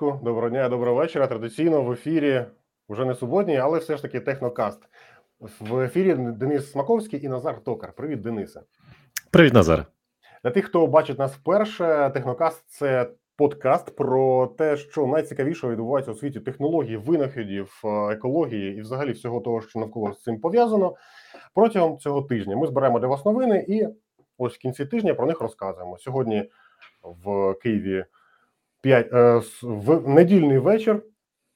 друзі, доброго дня, доброго вечора. Традиційно в ефірі вже не суботній, але все ж таки технокаст. В ефірі Денис Смаковський і Назар Токар. Привіт, Денисе. Привіт, Назар. Для тих, хто бачить нас вперше, технокаст це подкаст про те, що найцікавіше відбувається у світі технологій, винаходів, е, екології і, взагалі, всього того, що навколо з цим пов'язано. Протягом цього тижня ми збираємо для вас новини, і ось в кінці тижня про них розказуємо. Сьогодні в Києві 5, е, в недільний вечір.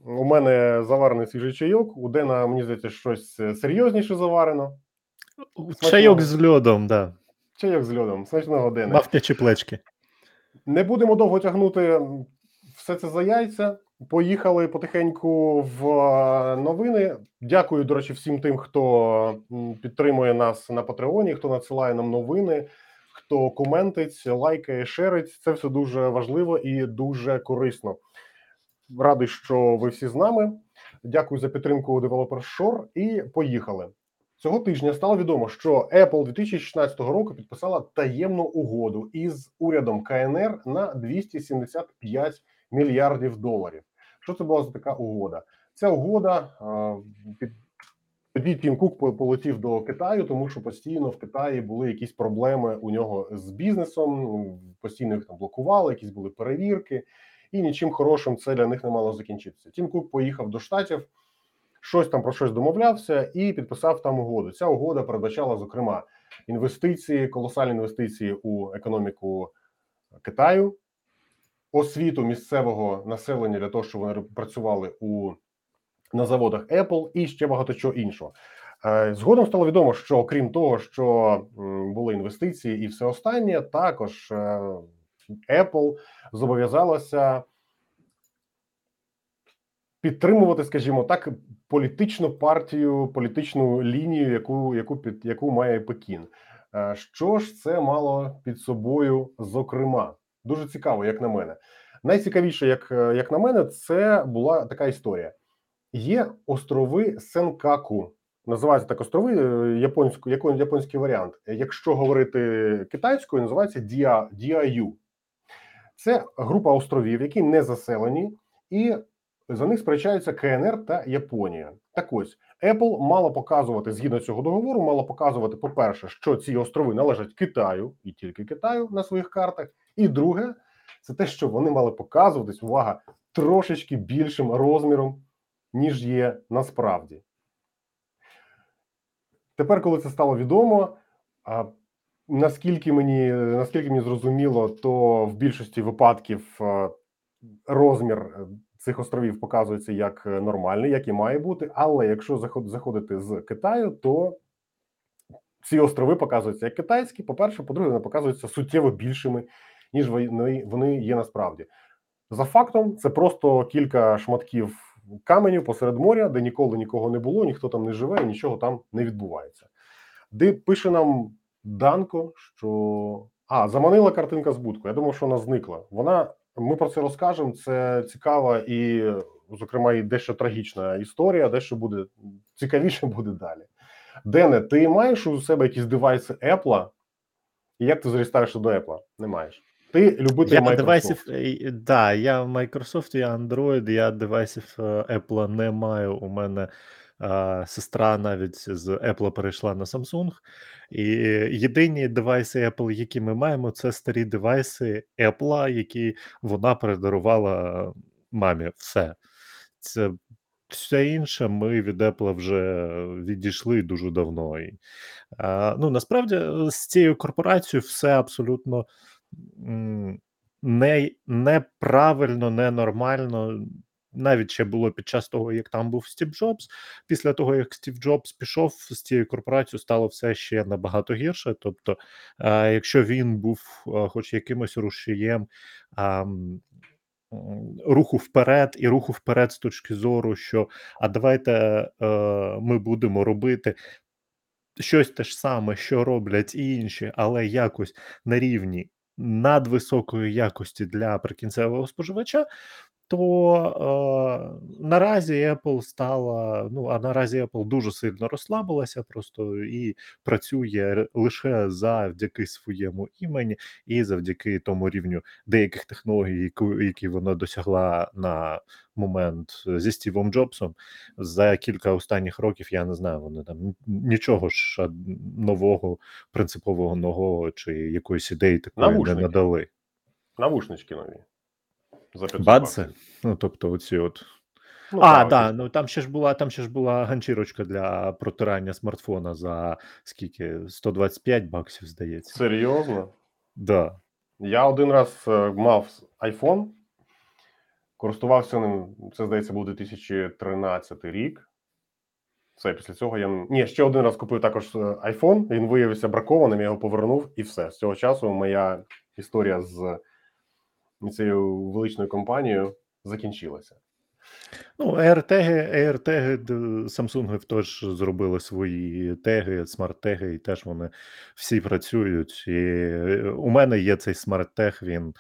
У мене заварений свіжий чайок. У Дена, мені здається, щось е, серйозніше заварено. Чайок з льодом, да. Чайок з льодом. Смачного Дена. Мавтячі плечки. Не будемо довго тягнути все це за яйця. Поїхали потихеньку в е, новини. Дякую, до речі, всім тим, хто підтримує нас на Патреоні, хто надсилає нам новини хто коментить, лайкає, шерить. Це все дуже важливо і дуже корисно. Радий, що ви всі з нами. Дякую за підтримку Developer Shore і поїхали. Цього тижня стало відомо, що Apple 2016 року підписала таємну угоду із урядом КНР на 275 мільярдів доларів. Що це була за така угода? Ця угода під тоді Тім Кук полетів до Китаю, тому що постійно в Китаї були якісь проблеми у нього з бізнесом. Постійно їх там блокували, якісь були перевірки, і нічим хорошим це для них не мало закінчитися. Тім Кук поїхав до штатів, щось там про щось домовлявся і підписав там угоду. Ця угода передбачала зокрема інвестиції, колосальні інвестиції у економіку Китаю, освіту місцевого населення для того, щоб вони працювали у на заводах Apple і ще багато чого іншого. Е, згодом стало відомо, що окрім того, що були інвестиції і все останнє, також е, Apple зобов'язалася підтримувати, скажімо так, політичну партію, політичну лінію, яку яку під яку має Пекін. Е, що ж це мало під собою? Зокрема, дуже цікаво, як на мене. Найцікавіше, як як на мене, це була така історія. Є острови Сенкаку. Називаються так острови е, японську, японський варіант. Якщо говорити китайською, називається Діа, Діаю. Це група островів, які не заселені, і за них сперечаються КНР та Японія. Так ось Apple мала показувати згідно цього договору, мала показувати, по-перше, що ці острови належать Китаю і тільки Китаю на своїх картах. І друге, це те, що вони мали показуватись, увага, трошечки більшим розміром ніж є насправді. Тепер, коли це стало відомо, наскільки мені наскільки мені зрозуміло, то в більшості випадків розмір цих островів показується як нормальний, як і має бути. Але якщо заходити з Китаю, то ці острови показуються як китайські. По перше, по-друге, вони показуються суттєво більшими, ніж вони є насправді. За фактом, це просто кілька шматків каменів посеред моря, де ніколи нікого не було, ніхто там не живе і нічого там не відбувається. Де пише нам Данко, що а заманила картинка з будкою. Я думав, що вона зникла. Вона ми про це розкажемо. Це цікава і, зокрема, і дещо трагічна історія. Дещо буде цікавіше буде далі. Дене, ти маєш у себе якісь девайси Apple? І як ти зростаєшся до Apple? Не маєш. Ти любитель я Microsoft. девайсів, е, да, я Microsoft, я Android, я девайсів е, Apple не маю. У мене а, сестра навіть з Apple перейшла на Samsung. І єдині девайси Apple, які ми маємо, це старі девайси Apple, які вона передарувала мамі. Все. Це все інше ми від Apple вже відійшли дуже давно. І, а, Ну насправді з цією корпорацією все абсолютно не неправильно, ненормально. Навіть ще було під час того, як там був Стів Джобс. Після того, як Стів Джобс пішов з цією корпорацією, стало все ще набагато гірше. Тобто, е, якщо він був е, хоч якимось рушієм руху вперед, і руху вперед з точки зору, що а давайте е, ми будемо робити щось те ж саме, що роблять і інші, але якось на рівні надвисокої якості для прикінцевого споживача, то е, наразі Apple стала. Ну а наразі Apple дуже сильно розслабилася, просто і працює лише завдяки своєму імені і завдяки тому рівню деяких технологій, які вона досягла на момент зі Стівом Джобсом. За кілька останніх років я не знаю, вони там нічого ж нового, принципового нового чи якоїсь ідеї такої не надали. Навушнички нові. За 500 Бадзи? баксів. Ну, тобто, оці от. Ну, а, так, да, ну там ще ж була, там ще ж була ганчірочка для протирання смартфона за скільки? 125 баксів, здається. Серйозно? Да. Я один раз е, мав iPhone, користувався ним, це здається, був 2013 рік. Все, після цього я. Ні, ще один раз купив також е, iPhone, він виявився бракованим, я його повернув, і все. З цього часу моя історія з цією величною компанією закінчилася. Ну, AirTag, AirTag, Samsung теж зробили свої теги, смарт-теги, і теж вони всі працюють. І е, у мене є цей смарт-тег, він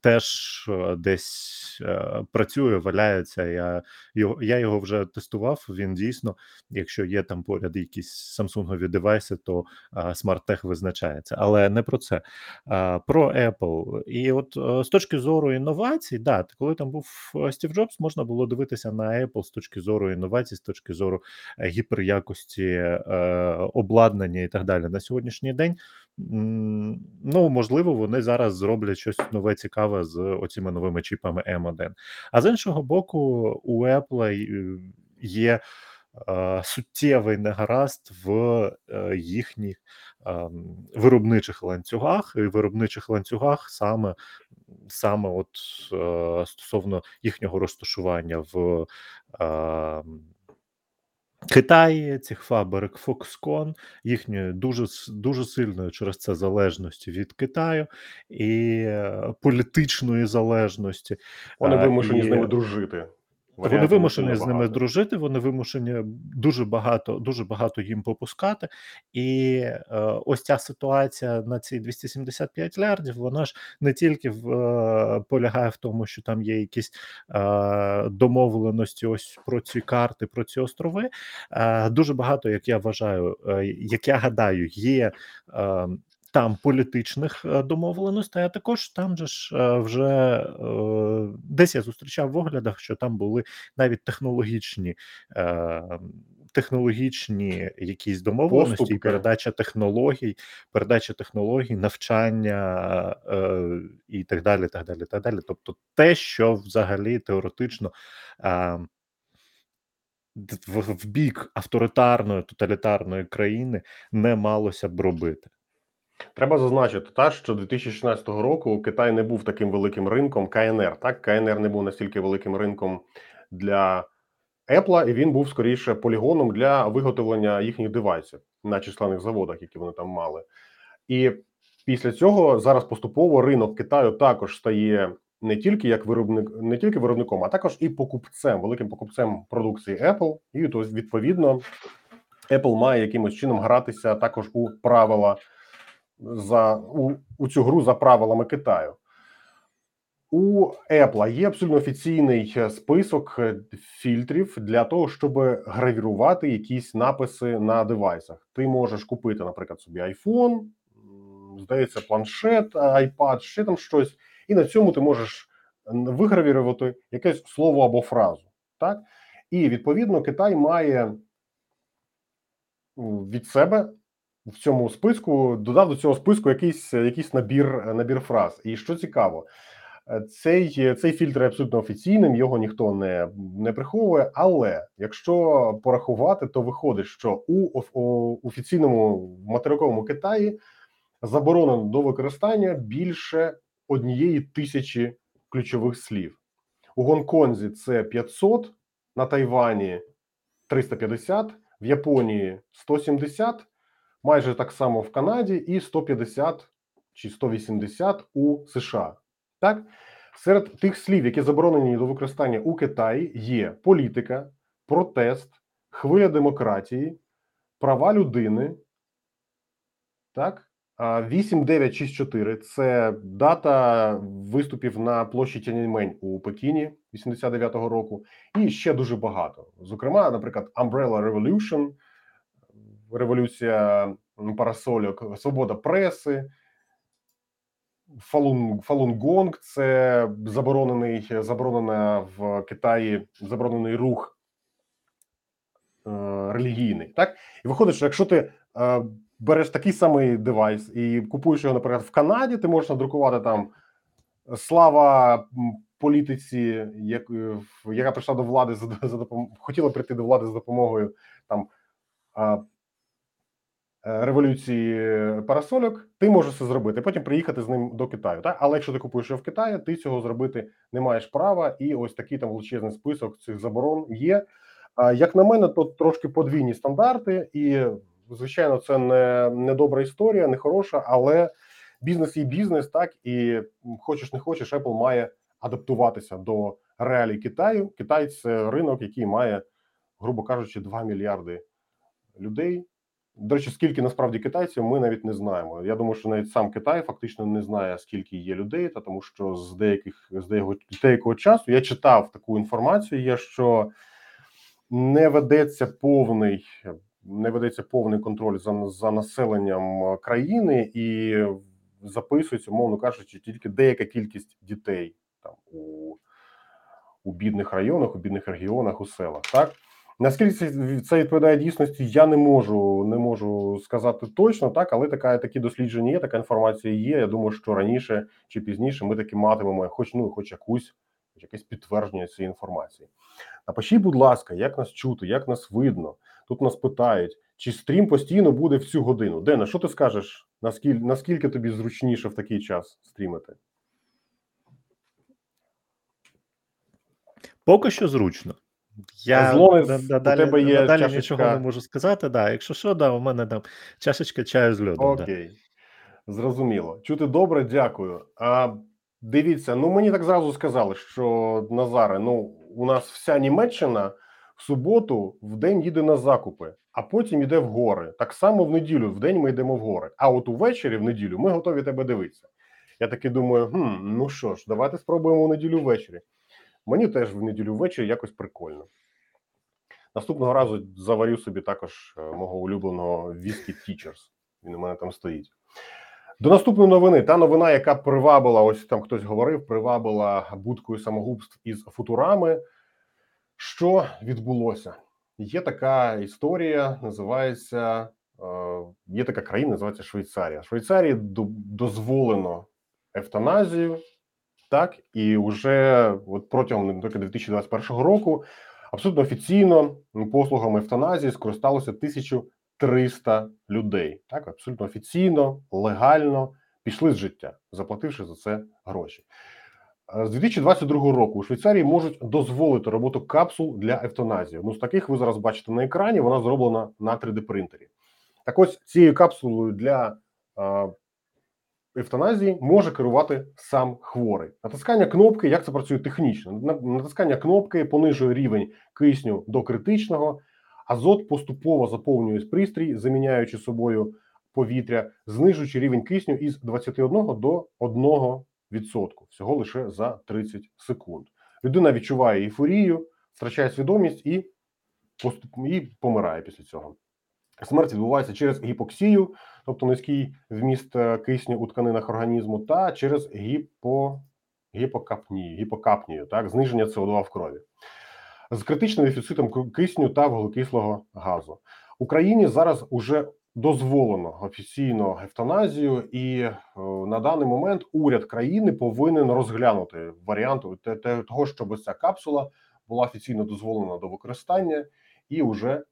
теж е, десь е, працює, валяється. Я його, я його вже тестував. Він дійсно, якщо є там поряд якісь Samsung девайси, то смарт-тег визначається. Але не про це. А, про Apple. І от е, з точки зору інновацій, да, коли там був е, Стів Джобс, можна було дивитися на Apple з точки зору інновацій, з точки зору е, гіперякості е, обладнання і так далі. На сьогоднішній день, ну можливо, вони зараз зроблять щось нове цікаве з оціми новими чіпами M1. А з іншого боку, у Apple е, є е, суттєвий негаразд в е, їхніх ем, виробничих ланцюгах, і виробничих ланцюгах саме саме от е, стосовно їхнього розташування в е, Китаї, цих фабрик Foxconn, їхньої дуже дуже сильної через це залежності від Китаю і е, політичної залежності. Вони А, вимушені і- з ними дружити. Вони вимушені з ними дружити, вони вимушені дуже багато, дуже багато їм попускати. І е, ось ця ситуація на ці 275 мільярдів, вона ж не тільки в, е, полягає в тому, що там є якісь е, домовленості ось про ці карти, про ці острови. Е, дуже багато, як я вважаю, е, як я гадаю, є. Там політичних е, домовленостей, а також там же ж е, вже е, десь я зустрічав в оглядах, що там були навіть технологічні, технологічні якісь домовленості, Поступки. передача технологій, передача технологій, навчання е, і так далі. так далі, так далі. Тобто те, що взагалі теоретично. Е, в, в бік авторитарної тоталітарної країни не малося б робити. Треба зазначити, та що 2016 року Китай не був таким великим ринком КНР. Так, КНР не був настільки великим ринком для Apple, і він був скоріше полігоном для виготовлення їхніх девайсів на численних заводах, які вони там мали. І після цього зараз поступово ринок Китаю також стає не тільки як виробник, не тільки виробником, а також і покупцем, великим покупцем продукції Apple. І то відповідно Apple має якимось чином гратися також у правила за у, у цю гру за правилами Китаю. У Apple є абсолютно офіційний е, список е, фільтрів для того, щоб гравірувати якісь написи на девайсах. Ти можеш купити, наприклад, собі iPhone, здається, планшет, iPad, ще там щось, і на цьому ти можеш вигравірувати якесь слово або фразу. Так? І відповідно Китай має від себе в цьому списку додав до цього списку якийсь, якийсь набір, набір фраз. І що цікаво, цей, цей фільтр абсолютно офіційним, його ніхто не, не приховує. Але якщо порахувати, то виходить, що у о- офіційному материковому Китаї заборонено до використання більше однієї тисячі ключових слів. У Гонконзі це 500, на Тайвані 350, в Японії 170, майже так само в Канаді і 150 чи 180 у США. Так, серед тих слів, які заборонені до використання у Китаї, є політика, протест, хвиля демократії, права людини, так, А, 8964 – це дата виступів на площі Тяньаньмень у Пекіні 89-го року, і ще дуже багато. Зокрема, наприклад, Umbrella Revolution, революція парасольок, свобода преси, Фалун Фалун Гонг це заборонений заборонена в Китаї заборонений рух е, релігійний. Так і виходить, що якщо ти е, береш такий самий девайс і купуєш його, наприклад, в Канаді, ти можеш надрукувати там слава політиці, як, е, яка прийшла до влади за, за допом... хотіла прийти до влади за допомогою там. Е, революції парасольок, ти можеш це зробити. Потім приїхати з ним до Китаю. Так? Але якщо ти купуєш його в Китаї, ти цього зробити не маєш права. І ось такий там величезний список цих заборон є. Як на мене, то трошки подвійні стандарти, і звичайно, це не, не добра історія, не хороша, але бізнес є бізнес, так і хочеш не хочеш, Apple має адаптуватися до реалій Китаю. Китай це ринок, який має, грубо кажучи, 2 мільярди людей. До речі, скільки насправді китайців, ми навіть не знаємо. Я думаю, що навіть сам Китай фактично не знає, скільки є людей, та тому що з деяких з деякого, деякого часу я читав таку інформацію. Є що не ведеться повний, не ведеться повний контроль за, за населенням країни і записується, умовно кажучи, тільки деяка кількість дітей там у, у бідних районах, у бідних регіонах, у селах. Так наскільки це, відповідає дійсності, я не можу не можу сказати точно, так але така такі дослідження є, така інформація є. Я думаю, що раніше чи пізніше ми таки матимемо, хоч ну, хоч якусь, хоч якесь підтвердження цієї інформації. Напишіть, будь ласка, як нас чути, як нас видно. Тут нас питають, чи стрім постійно буде в цю годину. Дена, що ти скажеш? Наскільки наскільки тобі зручніше в такий час стрімити? Поки що зручно. Я Зловець, на- у надалі, тебе є надалі чашечка- нічого не можу сказати. Да. Якщо що, да, у мене там чашечка чаю з льодом. Да. Окей, зрозуміло. Чути добре, дякую. А дивіться, ну мені так зразу сказали, що Назаре, ну у нас вся Німеччина в суботу в день їде на закупи, а потім йде в гори. Так само в неділю в день ми йдемо в гори. А от увечері в неділю ми готові тебе дивитися. Я таки думаю, хм, ну що ж, давайте спробуємо у неділю ввечері. Мені теж в неділю ввечері якось прикольно. Наступного разу заварю собі також е, мого улюбленого Whisky Teachers. Він у мене там стоїть. До наступної новини. Та новина, яка привабила, ось там хтось говорив, привабила будкою самогубств із футурами. Що відбулося? Є така історія, називається е, є така країна, називається Швейцарія. В Швейцарії дозволено евтаназію, так і вже от протягом тільки 2021 року абсолютно офіційно послугами евтаназії скористалося 1300 людей. Так, абсолютно офіційно, легально пішли з життя, заплативши за це гроші. Е, З 2022 року у Швейцарії можуть дозволити роботу капсул для евтаназії. Ну, з таких ви зараз бачите на екрані, вона зроблена на 3D принтері. Так ось цією капсулою для е, евтаназії може керувати сам хворий. Натискання кнопки, як це працює технічно? На- Натискання кнопки понижує рівень кисню до критичного, азот поступово заповнює пристрій, заміняючи собою повітря, знижуючи рівень кисню із 21 до 1 відсотку всього лише за 30 секунд. Людина відчуває ейфорію, втрачає свідомість і поступ і помирає після цього. Смерть відбувається через гіпоксію, тобто низький вміст е, кисню у тканинах організму, та через гіпо, гіпокапнію, гіпокапнію, так, зниження СО2 в крові. З критичним дефіцитом кисню та вуглекислого газу. Україні зараз уже дозволено офіційно евтаназію, і е, на даний момент уряд країни повинен розглянути варіант того, щоб ця капсула була офіційно дозволена до використання і вже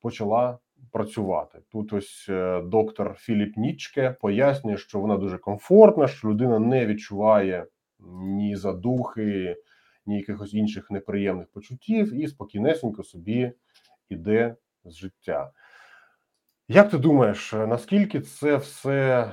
почала працювати. Тут ось е, доктор Філіп Нічке пояснює, що вона дуже комфортна, що людина не відчуває ні задухи, ні якихось інших неприємних почуттів, і спокійнесенько собі іде з життя. Як ти думаєш, е, наскільки це все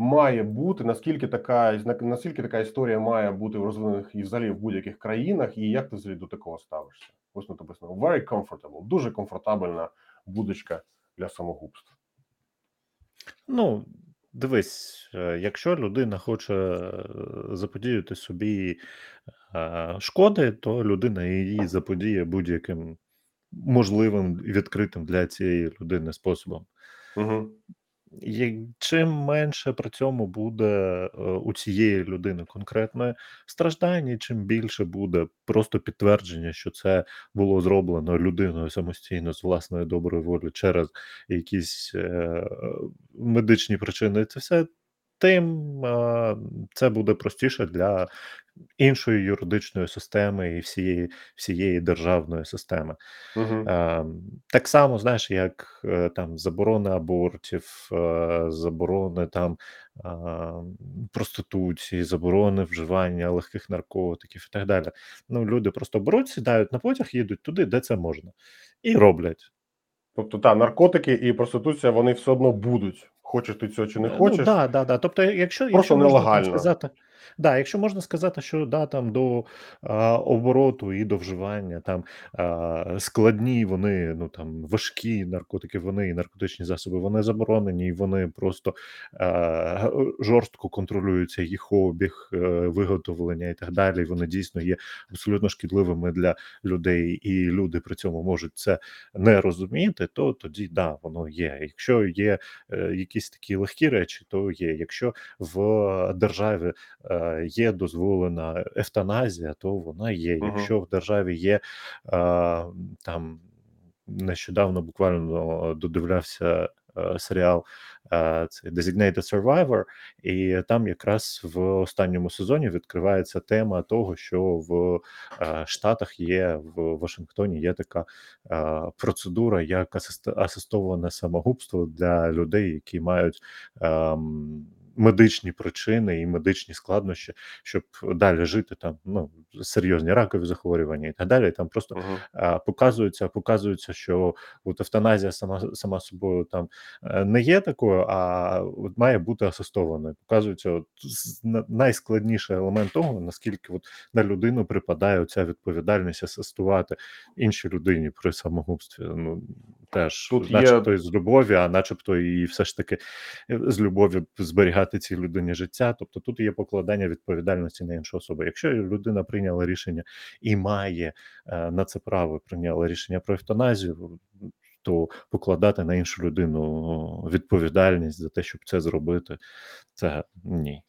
має бути? Наскільки така наскільки така історія має бути в розвинених і взагалі в будь-яких країнах, і як ти взагалі до такого ставишся? Ось тут написано very comfortable, дуже комфортабельна будочка для самогубств. Ну, дивись, е, якщо людина хоче е, заподіяти собі е, шкоди, то людина її заподіє будь-яким можливим відкритим для цієї людини способом. Угу. Чим менше при цьому буде е, у цієї людини конкретно страждання, чим більше буде просто підтвердження, що це було зроблено людиною самостійно з власної доброї волі через якісь е, медичні причини, це все. Тим це буде простіше для іншої юридичної системи і всієї всієї державної системи. Угу. Так само, знаєш, як е, там заборони абортів, е, заборони там проституції, заборони вживання легких наркотиків і так далі. Ну, люди просто беруть, сідають на потяг, їдуть туди, де це можна, і роблять. Тобто, та наркотики і проституція вони все одно будуть. Хочеш ти цього чи не Ну, хочеш. да, да, да. Тобто, якщо, Просто якщо можна нелегально. сказати, да, якщо можна сказати, що да, там до а, обороту і до вживання там а, складні, вони ну там важкі наркотики, вони і наркотичні засоби, вони заборонені, і вони просто а, жорстко контролюються їх обіг, е, виготовлення і так далі. Вони дійсно є абсолютно шкідливими для людей, і люди при цьому можуть це не розуміти, то тоді да, воно є. Якщо є е, якісь такі легкі речі, то є. Якщо в державі е, є дозволена евтаназія, то вона є. Якщо в державі є е, там нещодавно буквально додивлявся е, серіал е, Designated Survivor, і там якраз в останньому сезоні відкривається тема того, що в е, Штатах є в Вашингтоні є така е, процедура, як асист- асистоване самогубство для людей, які мають ем, медичні причини і медичні складнощі, щоб далі жити там. Ну серйозні ракові захворювання і так далі. Там просто Угу. а, показується, показується, що от евтаназія сама сама собою там е, не є такою, а от має бути асистованою. Показується от найскладніший елемент того, наскільки от на людину припадає ця відповідальність асистувати іншій людині при самогубстві. Ну теж Тут начебто і з любові, а начебто і все ж таки е, з любові зберігати цій людині життя. Тобто тут є покладання відповідальності на іншу особу. Якщо людина прийняла рішення і має е, на це право, прийняла рішення про евтаназію, то покладати на іншу людину відповідальність за те, щоб це зробити, це ні.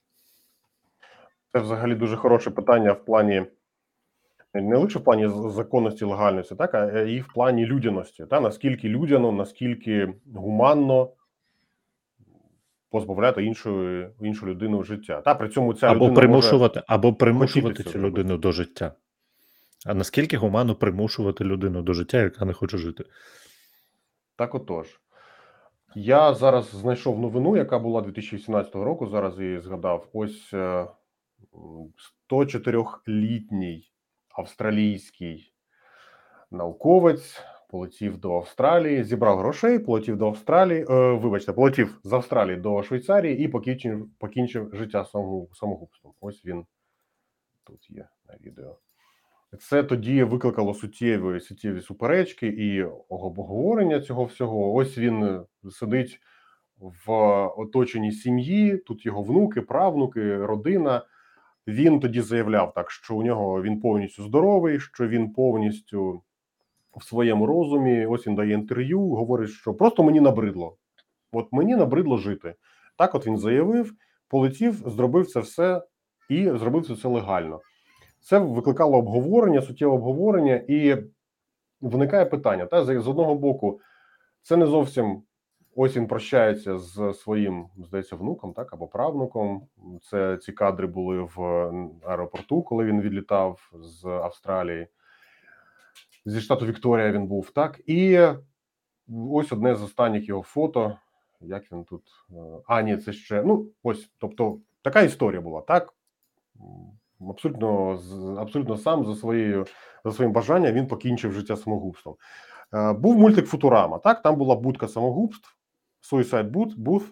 Це взагалі дуже хороше питання в плані не лише в плані законності, легальності, так, а і в плані людяності. Та наскільки людяно, наскільки гуманно позбавляти іншої іншу людину життя. Та при цьому ця або примушувати, або примушувати цю людину до життя. А наскільки гуманно примушувати людину до життя, яка не хоче жити? Так отож. Я зараз знайшов новину, яка була 2018 року. Зараз її згадав. Ось е, 104-літній австралійський науковець полетів до Австралії, зібрав грошей, полетів до Австралії. Е, вибачте, полетів з Австралії до Швейцарії і покінчив, покінчив життя самогубством. Ось він тут є на відео. Це тоді викликало суттєві суттєві суперечки і обговорення цього всього. Ось він е, сидить в оточенні сім'ї. Тут його внуки, правнуки, родина. Він тоді заявляв так, що у нього він повністю здоровий, що він повністю в своєму розумі. Ось він дає інтерв'ю, говорить, що просто мені набридло. От мені набридло жити. Так, от він заявив, полетів, зробив це все і зробив це все легально. Це викликало обговорення, суттєве обговорення, і виникає питання: та з одного боку, це не зовсім ось він прощається з своїм, здається, внуком, так або правнуком. Це ці кадри були в аеропорту, коли він відлітав з Австралії. Зі штату Вікторія він був так. І ось одне з останніх його фото. Як він тут? е, А, ні, це ще. Ну, ось, тобто, така історія була, так? Абсолютно, абсолютно сам за своєю за своїм бажанням він покінчив життя самогубством. Е, Був мультик Футурама. Так, там була будка самогубств, Suicide Booth, Booth,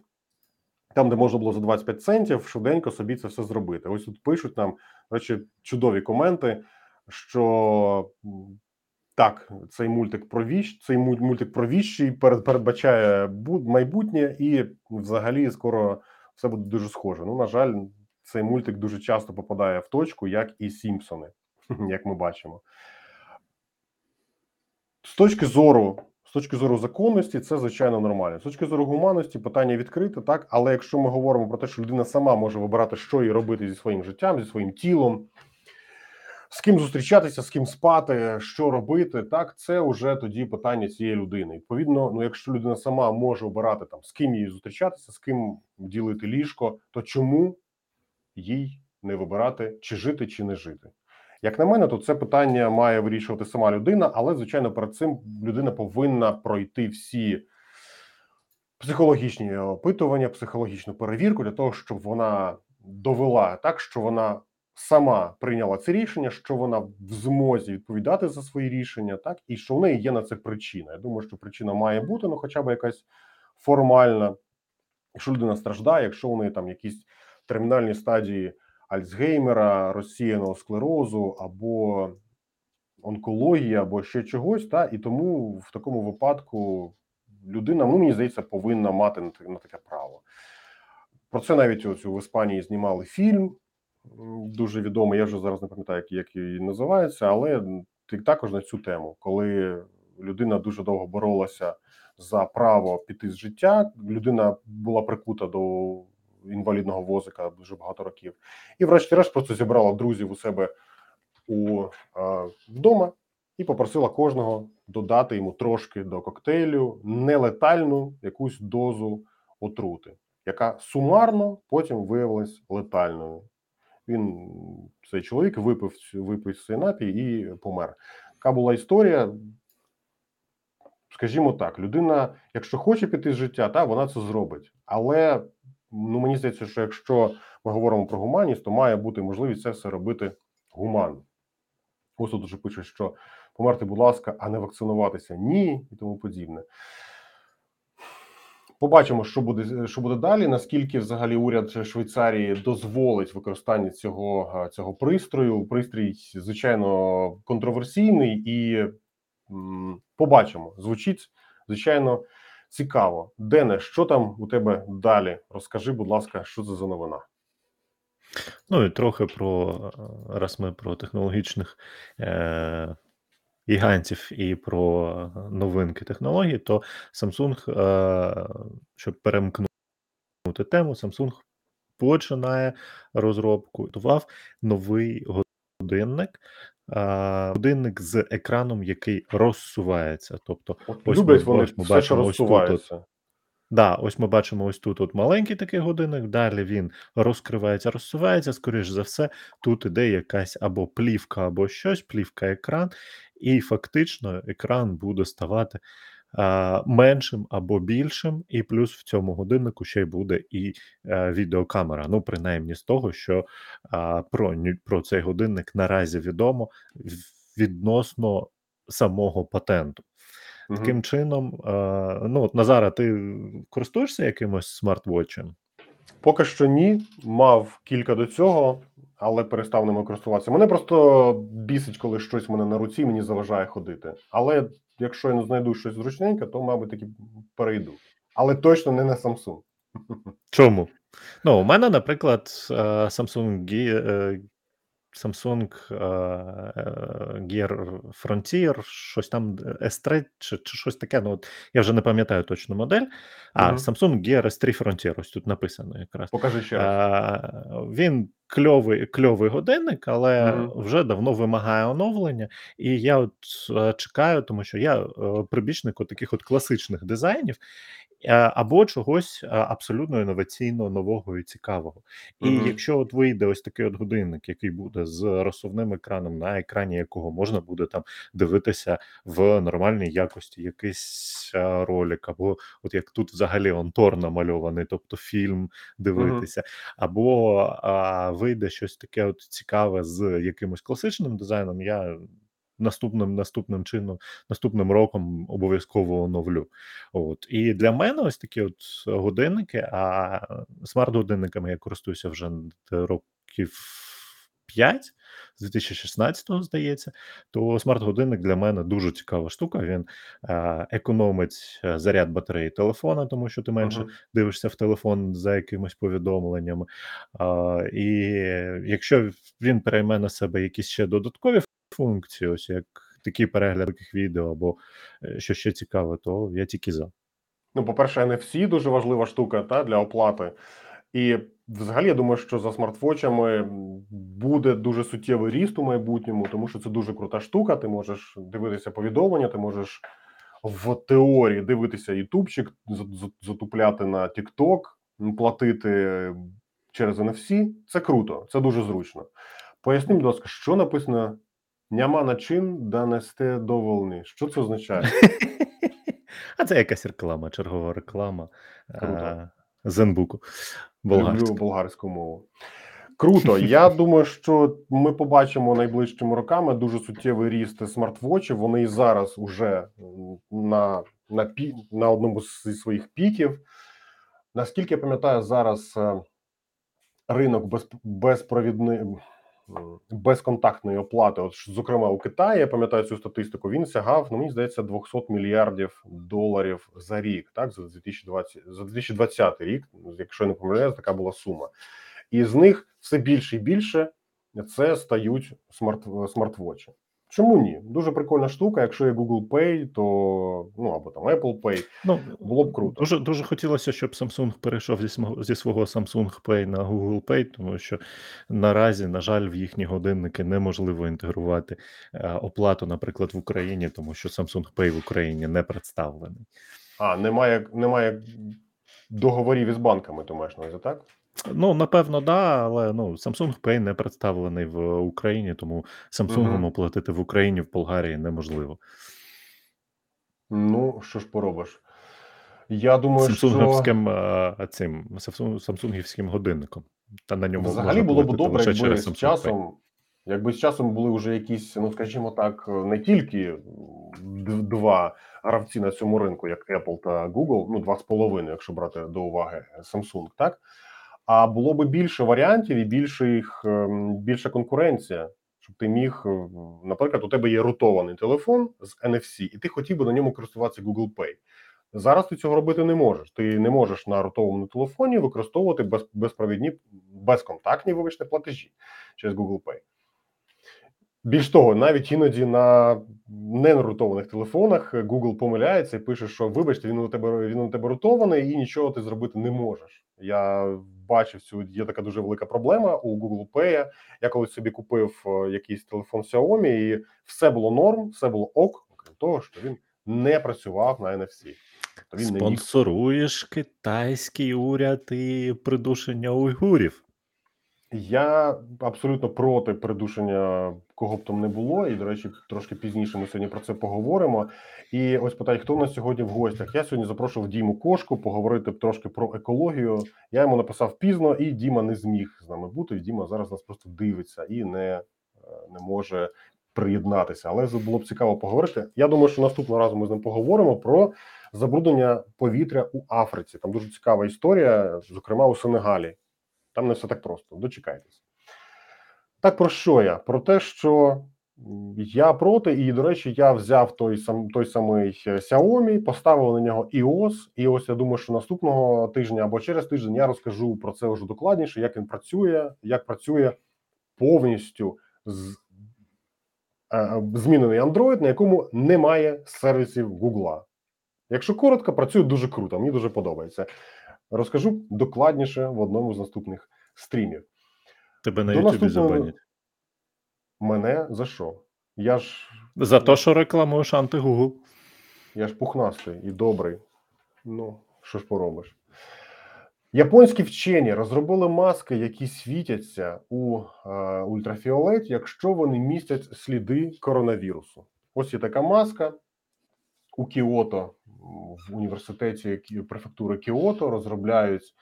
там, де можна було за 25 центів швиденько собі це все зробити. Ось тут пишуть нам, речі, чудові коменти, що Так, цей мультик про віщ, цей мультик про віщі перед, передбачає майбутнє, і взагалі скоро все буде дуже схоже. Ну, на жаль, цей мультик дуже часто попадає в точку, як і Сімпсони, як ми бачимо. З точки зору, з точки зору законності, це звичайно нормально. З точки зору гуманності, питання відкрите, так. Але якщо ми говоримо про те, що людина сама може вибирати, що їй робити зі своїм життям, зі своїм тілом, з ким зустрічатися, з ким спати, що робити, так це вже тоді питання цієї людини. Відповідно, ну якщо людина сама може обирати там з ким їй зустрічатися, з ким ділити ліжко, то чому їй не вибирати, чи жити, чи не жити? Як на мене, то це питання має вирішувати сама людина, але звичайно, перед цим людина повинна пройти всі психологічні опитування, психологічну перевірку для того, щоб вона довела так, що вона сама прийняла це рішення, що вона в змозі відповідати за свої рішення, так і що в неї є на це причина. Я думаю, що причина має бути, ну хоча б якась формальна. Якщо людина страждає, якщо у неї там якісь термінальні стадії Альцгеймера, розсіяного склерозу або онкології, або ще чогось, та і тому в такому випадку людина, ну мені здається, повинна мати на таке- право. Про це навіть ось в Іспанії знімали фільм дуже відомий. Я вже зараз не пам'ятаю, як, він називається, але також на цю тему, коли людина дуже довго боролася за право піти з життя. Людина була прикута до інвалідного возика дуже багато років, і врешті-решт просто зібрала друзів у себе у вдома і попросила кожного додати йому трошки до коктейлю нелетальну якусь дозу отрути, яка сумарно потім виявилась летальною. Він цей чоловік випив випив цей напій і помер. Така була історія. Скажімо так, людина, якщо хоче піти з життя, та вона це зробить. Але ну мені здається, що якщо ми говоримо про гуманність, то має бути можливість це все робити гуманно. Ось тут дуже пише, що померти, будь ласка, а не вакцинуватися ні і тому подібне. Побачимо, що буде що буде далі. Наскільки взагалі уряд Швейцарії дозволить використання цього, цього пристрою? Пристрій, звичайно, контроверсійний, і м, побачимо. Звучить звичайно цікаво. Дене, що там у тебе далі? Розкажи, будь ласка, що це за новина? Ну і трохи про е, раз ми про технологічних е, гігантів і про новинки технологій, то Samsung, е, щоб перемкнути тему, Samsung починає розробку. Готував новий годинник. е, Годинник з екраном, який розсувається. Тобто, От Ось люблять ми- вони ось ми все, що бачимо ось тут Да, ось ми бачимо ось тут от маленький такий годинник, далі він розкривається, розсувається. Скоріш за все, тут іде якась або плівка, або щось, плівка екран, і фактично екран буде ставати а, меншим або більшим, і плюс в цьому годиннику ще й буде і е, відеокамера. Ну, принаймні з того, що а, про, ню- про цей годинник наразі відомо відносно самого патенту. Мгм. Таким чином, е, ну от Назара, ти користуєшся якимось смарт-вотчем? Поки що ні, мав кілька до цього, але перестав ними користуватися. Мене просто бісить, коли щось в мене на руці мені заважає ходити. Але якщо я не знайду щось зручненьке, то, мабуть, таки перейду. Але точно не на Samsung. Чому? Ну, у мене, наприклад, е, Samsung е, Samsung Gear Frontier, щось там S3 чи, чи щось таке. Ну, от я вже не пам'ятаю точну модель. А, Мгм. Samsung Gear S3 Frontier, ось тут написано якраз. Покажи ще раз. Він кльовий, кльовий годинник, але Мгм. вже давно вимагає оновлення. І я от чекаю, тому що я е, прибічник от таких от класичних дизайнів. Е, Або чогось е, абсолютно інноваційно нового і цікавого. І Мгм. якщо от вийде ось такий от годинник, який буде з розсувним екраном, на екрані якого можна буде там дивитися в нормальній якості якийсь е, ролик, або от як тут взагалі он Тор намальований, тобто фільм дивитися, або а, вийде щось таке от цікаве з якимось класичним дизайном, я наступним наступним чином, наступним роком обов'язково оновлю. От і для мене ось такі от годинники, а смарт-годинниками я користуюся вже років 5. з 2016-го, здається, то смарт-годинник для мене дуже цікава штука. Він е, економить е, заряд батареї телефона, тому що ти менше Мгм. дивишся в телефон за якимись повідомленнями. А, і якщо він перейме на себе якісь ще додаткові функції, ось як такий перегляд таких відео або е, що ще цікаве, то я тільки за. Ну, по-перше, NFC дуже важлива штука та, для оплати. І взагалі, я думаю, що за смартвочами м, буде дуже суттєвий ріст у майбутньому, тому що це дуже крута штука. Ти можеш дивитися повідомлення, ти можеш в теорії дивитися ютубчик, за- за- затупляти на TikTok, платити через NFC. Це круто, це дуже зручно. Поясни, будь ласка, що написано Няма начин донести до волни. Що це означає? А це якась реклама, чергова реклама Круто. е, Зенбуку Люблю болгарську мову. Круто. Я думаю, що ми побачимо найближчими роками дуже суттєвий ріст смартвочів. Вони і зараз уже на, на, пі, на одному зі своїх піків. Наскільки я пам'ятаю, зараз е, ринок без, безпровідний, безконтактної оплати, от зокрема у Китаї, я пам'ятаю цю статистику, він сягав, ну мені здається, 200 мільярдів доларів за рік, так, за 2020, за 2020 рік, якщо я не помиляюсь, така була сума. І з них все більше і більше це стають смарт, смартвочі. Чому ні? Дуже прикольна штука. Якщо є Google Pay, то ну або там Apple Pay, Ну, було б круто. Дуже дуже хотілося, щоб Samsung перейшов зі зі свого Samsung Pay на Google Pay, тому що наразі, на жаль, в їхні годинники неможливо інтегрувати е, оплату, наприклад, в Україні, тому що Samsung Pay в Україні не представлений. А немає, немає договорів із банками, ти маєш на увазі, так? Ну, напевно, да, але ну, Samsung Pay не представлений в Україні, тому Samsung Мгм. оплатити в Україні в Болгарії неможливо. Ну що ж поробиш? Я думаю, що Самсунгівським е, цим самсунгівським годинником. Та на ньому взагалі було б добре, якби через з Samsung Pay. часом, якби з часом були вже якісь, ну скажімо так, не тільки два гравці на цьому ринку, як Apple та Google, ну два з половиною, якщо брати до уваги Samsung, так а було би більше варіантів і більше їх ем, більша конкуренція. Щоб ти міг, е, наприклад, у тебе є рутований телефон з NFC, і ти хотів би на ньому користуватися Google Pay. Зараз ти цього робити не можеш. Ти не можеш на рутовому телефоні використовувати без, безпровідні, безконтактні, вибачте, платежі через Google Pay. Більш того, навіть іноді на ненарутованих телефонах Google помиляється і пише, що вибачте, він у тебе він у тебе рутований і нічого ти зробити не можеш. Я бачив цю є така дуже велика проблема у Google Pay. Я колись собі купив е, якийсь телефон Xiaomi, і все було норм, все було ок, окрім того, що він не працював на NFC. Тобто він не міг Спонсоруєш китайський уряд і придушення уйгурів. Я абсолютно проти придушення кого б там не було. І, до речі, трошки пізніше ми сьогодні про це поговоримо. І ось питають, хто в нас сьогодні в гостях. Я сьогодні запрошував Діму Кошку поговорити трошки про екологію. Я йому написав пізно, і Діма не зміг з нами бути. Діма зараз нас просто дивиться і не, е, не може приєднатися. Але було б цікаво поговорити. Я думаю, що наступного разу ми з ним поговоримо про забруднення повітря у Африці. Там дуже цікава історія, зокрема у Сенегалі. Там не все так просто. Дочекайтесь. Так про що я? Про те, що я проти, і, до речі, я взяв той сам той самий е, Xiaomi, поставив на нього iOS, і ось я думаю, що наступного тижня або через тиждень я розкажу про це вже докладніше, як він працює, як працює повністю з е, змінений Android, на якому немає сервісів Google. Якщо коротко, працює дуже круто, мені дуже подобається. Розкажу докладніше в одному з наступних стрімів. Тебе на Ютубі забанять. Мене за що? Я ж За те, що рекламуєш анти-Google. я ж пухнастий і добрий. Ну, що ж поробиш? Японські вчені розробили маски, які світяться у е, ультрафіолеті, якщо вони містять сліди коронавірусу. Ось є така маска у Кіото в університеті префектури Кіото розробляють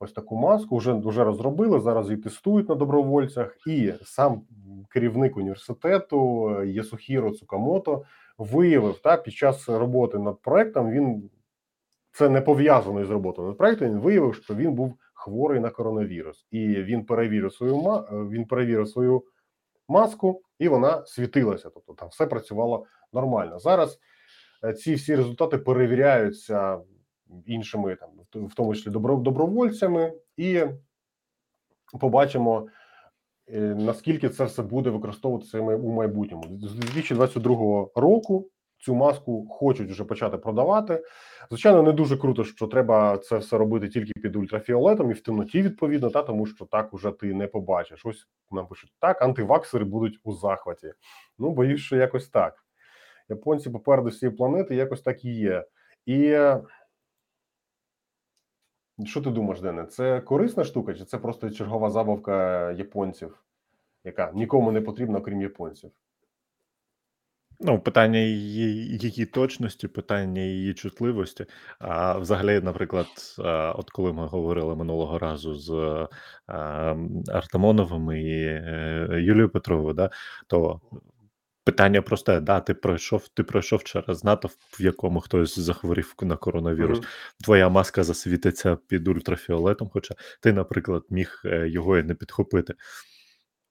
ось таку маску. Вже вже розробили. Зараз її тестують на добровольцях. І сам керівник університету е, Єсухіро Цукамото виявив та під час роботи над проектом. Він це не пов'язано із роботою над проектом. Він виявив, що він був хворий на коронавірус, і він перевірив свою е, він перевірив свою маску, і вона світилася. Тобто там все працювало нормально. Зараз е, ці всі результати перевіряються іншими, там в тому числі добро, добровольцями, і побачимо, е, наскільки це все буде використовуватися у майбутньому. З 2022 року цю маску хочуть вже почати продавати. Звичайно, не дуже круто, що треба це все робити тільки під ультрафіолетом і в темноті, відповідно, та тому що так уже ти не побачиш. Ось нам пишуть так, антиваксери будуть у захваті. Ну, боюсь, що якось так. Японці попереду всієї планети якось так і є. І що ти думаєш, Дене? Це корисна штука, чи це просто чергова забавка японців, яка нікому не потрібна, окрім японців? Ну, питання її, її точності, питання її чутливості. А взагалі, наприклад, от коли ми говорили минулого разу з Артамоновим і е, Юлією Петровою, да, то питання просте: да, ти пройшов, ти пройшов через натовп, в якому хтось захворів на коронавірус. Мгм. Твоя маска засвітиться під ультрафіолетом, хоча ти, наприклад, міг е, його і не підхопити.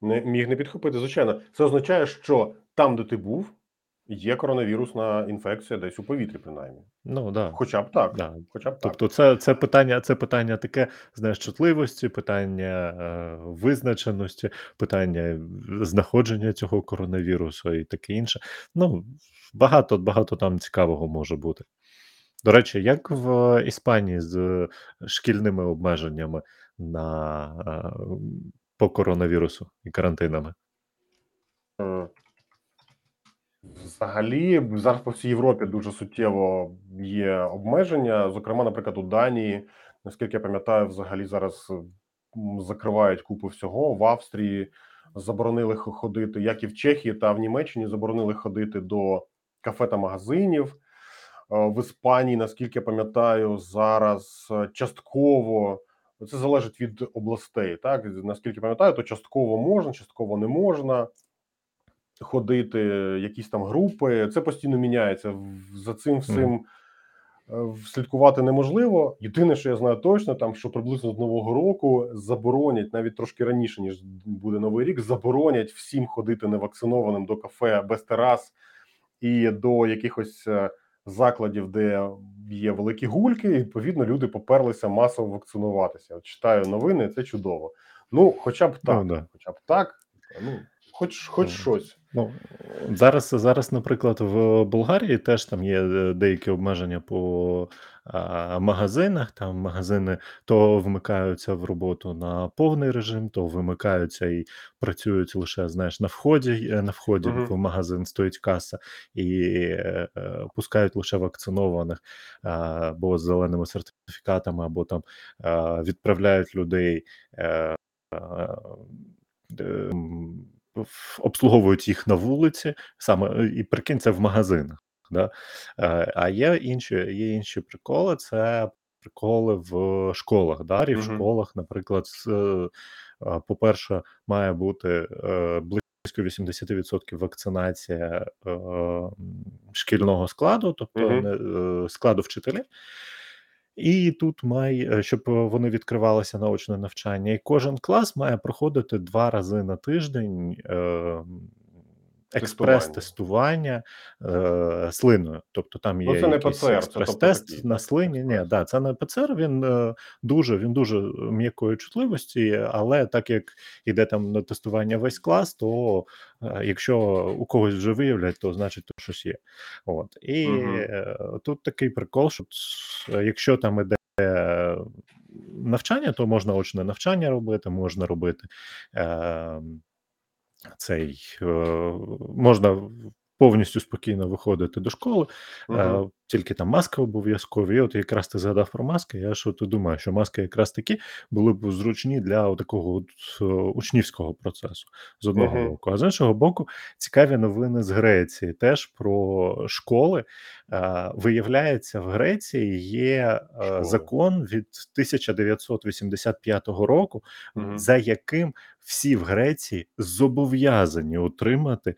Не міг не підхопити. Звичайно, це означає, що там, де ти був, є коронавірусна інфекція десь у повітрі, принаймні. Ну да. Хоча б так. Да. Хоча б так. Тобто, це, це питання, це питання таке, знаєш, чутливості, питання е, визначеності, питання знаходження цього коронавірусу і таке інше. Ну, багато, багато там цікавого може бути. До речі, як в Іспанії з шкільними обмеженнями на, е, по коронавірусу і карантинами? Взагалі, зараз по всій Європі дуже суттєво є обмеження. Зокрема, наприклад, у Данії, наскільки я пам'ятаю, взагалі зараз закривають купу всього. В Австрії заборонили ходити, як і в Чехії та в Німеччині заборонили ходити до кафе та магазинів. Е, В Іспанії, наскільки я пам'ятаю, зараз е, частково це залежить від областей. Так наскільки пам'ятаю, то частково можна, частково не можна ходити, якісь там групи. Це постійно міняється. За цим всім е, слідкувати неможливо. Єдине, що я знаю точно, там що приблизно з нового року заборонять навіть трошки раніше, ніж буде новий рік. Заборонять всім ходити невакцинованим до кафе без терас і до якихось е, закладів, де є великі гульки. І, відповідно, люди поперлися масово вакцинуватися. От читаю новини, це чудово. Ну, хоча б так, Ну, да. хоча б так. Ну, хоч, хоч Ну, щось. Ну, зараз, зараз, наприклад, в Болгарії теж там є е, деякі обмеження по а, магазинах. Там магазини то вмикаються в роботу на повний режим, то вимикаються і працюють лише знаєш на вході. е, На вході Мгм. в магазин стоїть каса і е, е, пускають лише вакцинованих а, або з зеленими сертифікатами, або там відправляють людей. Обслуговують їх на вулиці, саме е, і прикинь, це в магазинах. Да? Е, А є інші, є інші приколи, це приколи в школах. Да? І в Мгм. школах, наприклад, е, по-перше, має бути близько 80% вакцинація шкільного складу, тобто е, складу вчителів. І тут має, е, щоб вони відкривалися на очне навчання, і кожен клас має проходити два рази на тиждень е, експрес-тестування е, слиною. Тобто там є Ну, це не ПЦР, тобто експрес-тест такий, на слині. Ні, да, це не ПЦР, він е, дуже, він дуже м'якої чутливості, але так як іде там на тестування весь клас, то е, якщо у когось вже виявлять, то значить то щось є. От. І е, тут такий прикол, що якщо там іде е, навчання, то можна очне навчання робити, можна робити е, цей, е, можна повністю спокійно виходити до школи, Мгм. Тільки там маски обов'язкові. І от якраз ти згадав про маски. Я що то думаю, що маски якраз такі були б зручні для такого от, е, учнівського процесу з одного Мгм. боку. А з іншого боку, цікаві новини з Греції теж про школи. Е, Виявляється, в Греції є е, Школи. закон від 1985 року, Мгм. за яким всі в Греції зобов'язані отримати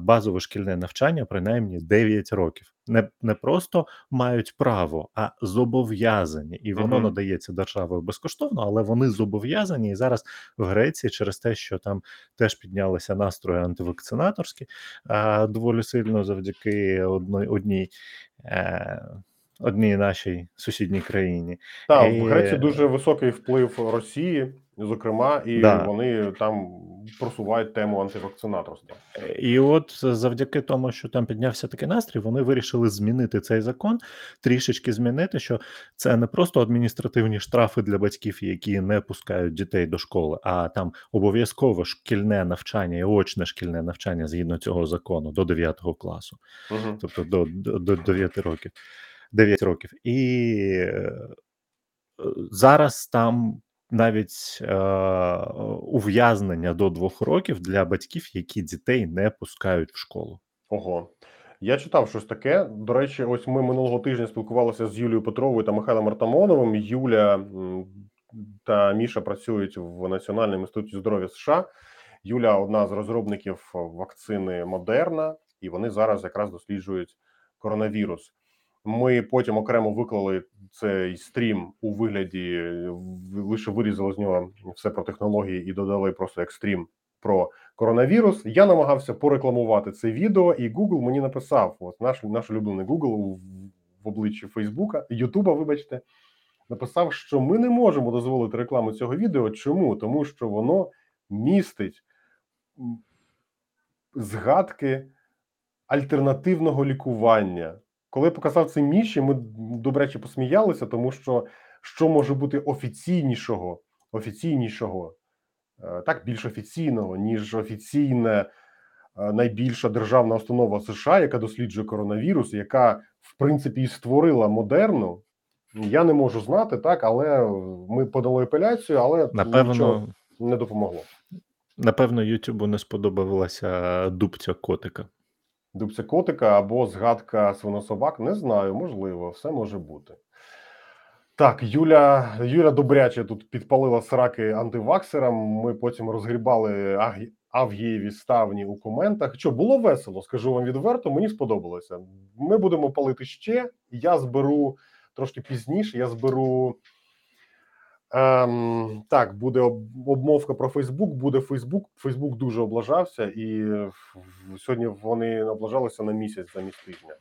базове шкільне навчання принаймні 9 років. Не не просто мають право, а зобов'язані, і воно Мгм. надається державою безкоштовно, але вони зобов'язані. І зараз в Греції через те, що там теж піднялися настрої антивакцинаторські а, доволі сильно завдяки одної одній. Е, Одній нашій сусідній країні, Так, І- в Греції дуже високий вплив Росії, зокрема, і Да. вони там просувають тему антивакцинаторства. І от завдяки тому, що там піднявся такий настрій, вони вирішили змінити цей закон, трішечки змінити, що це не просто адміністративні штрафи для батьків, які не пускають дітей до школи, а там обов'язково шкільне навчання і очне шкільне навчання згідно цього закону до 9 класу, Угу. тобто до, до, до 9 років. 9 років. І е, зараз там навіть е, ув'язнення до двох років для батьків, які дітей не пускають в школу. Ого. Я читав щось таке. До речі, ось ми минулого тижня спілкувалися з Юлією Петровою та Михайлом Артамоновим. Юля та Міша працюють в Національному інституті здоров'я США. Юля одна з розробників вакцини Модерна, і вони зараз якраз досліджують коронавірус. Ми потім окремо виклали цей стрім у вигляді, лише вирізали з нього все про технології і додали просто як стрім про коронавірус. Я намагався порекламувати це відео, і Google мені написав: от наш наш улюблений Google в обличчі Фейсбука, Ютуба, вибачте, написав, що ми не можемо дозволити рекламу цього відео. Чому? Тому що воно містить згадки альтернативного лікування. Коли я показав це Міші, ми до речі посміялися, тому що що може бути офіційнішого, офіційнішого, е, так більш офіційного, ніж офіційне е, найбільша державна установа США, яка досліджує коронавірус, яка в принципі і створила модерну. Я не можу знати так, але ми подали апеляцію, але нічого не допомогло. напевно, Ютубу не сподобалася дубця котика. Дубця котика або згадка свинособак. Не знаю, можливо, все може бути. Так, Юля, Юля добряче тут підпалила сраки антиваксерам. Ми потім розгрібали Авгієві ставні у коментах. Що було весело, скажу вам відверто, мені сподобалося. Ми будемо палити ще. Я зберу трошки пізніше. Я зберу. Ем, так, буде обмовка про Фейсбук. Буде Фейсбук. Фейсбук дуже облажався, і сьогодні вони облажалися на місяць замість тижня.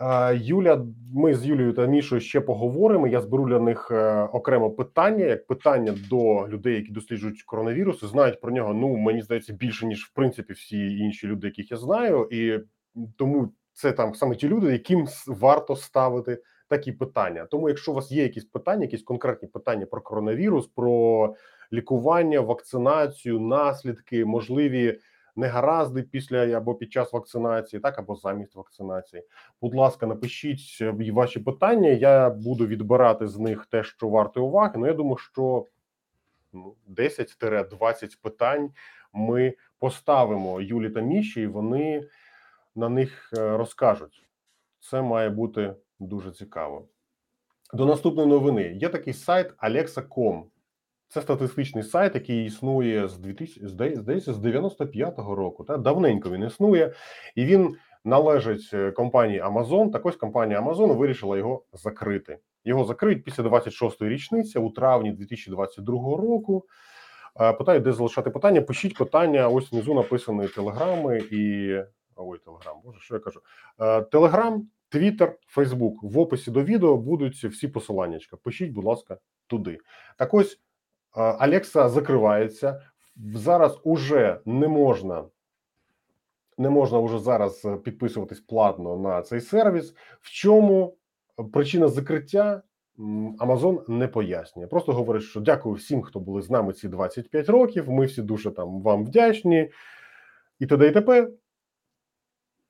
Е, Юля, ми з Юлією та Мішою ще поговоримо. Я зберу для них е, окремо питання, як питання до людей, які досліджують коронавірус, і знають про нього. Ну мені здається, більше ніж в принципі всі інші люди, яких я знаю, і тому це там саме ті люди, яким варто ставити такі питання. Тому, якщо у вас є якісь питання, якісь конкретні питання про коронавірус, про лікування, вакцинацію, наслідки, можливі негаразди після або під час вакцинації, так або замість вакцинації. Будь ласка, напишіть е, ваші питання. Я буду відбирати з них те, що варте уваги. Ну я думаю, що ну, 10-20 питань ми поставимо Юлі та Міші, і вони на них е, розкажуть. Це має бути дуже цікаво. До наступної новини є такий сайт Alexa.com. Це статистичний сайт, який існує з 2000, здається, з 95-го року. Та давненько він існує, і він належить е, компанії Amazon. Так ось компанія Amazon вирішила його закрити. Його закриють після 26-ї річниці у травні 2022 року. Е, Питаю, де залишати питання. Пишіть питання. Ось внизу написані телеграми і ой, телеграм. Боже, що я кажу? Е, Телеграм, Твіттер, Фейсбук. В описі до відео будуть всі посилання. Пишіть, будь ласка, туди. Так ось Алекса закривається. Зараз уже не можна. Не можна вже зараз е, підписуватись платно на цей сервіс. В чому причина закриття? Amazon не пояснює. Просто говорить, що дякую всім, хто були з нами ці 25 років. Ми всі дуже там вам вдячні. І т.д. і т.п.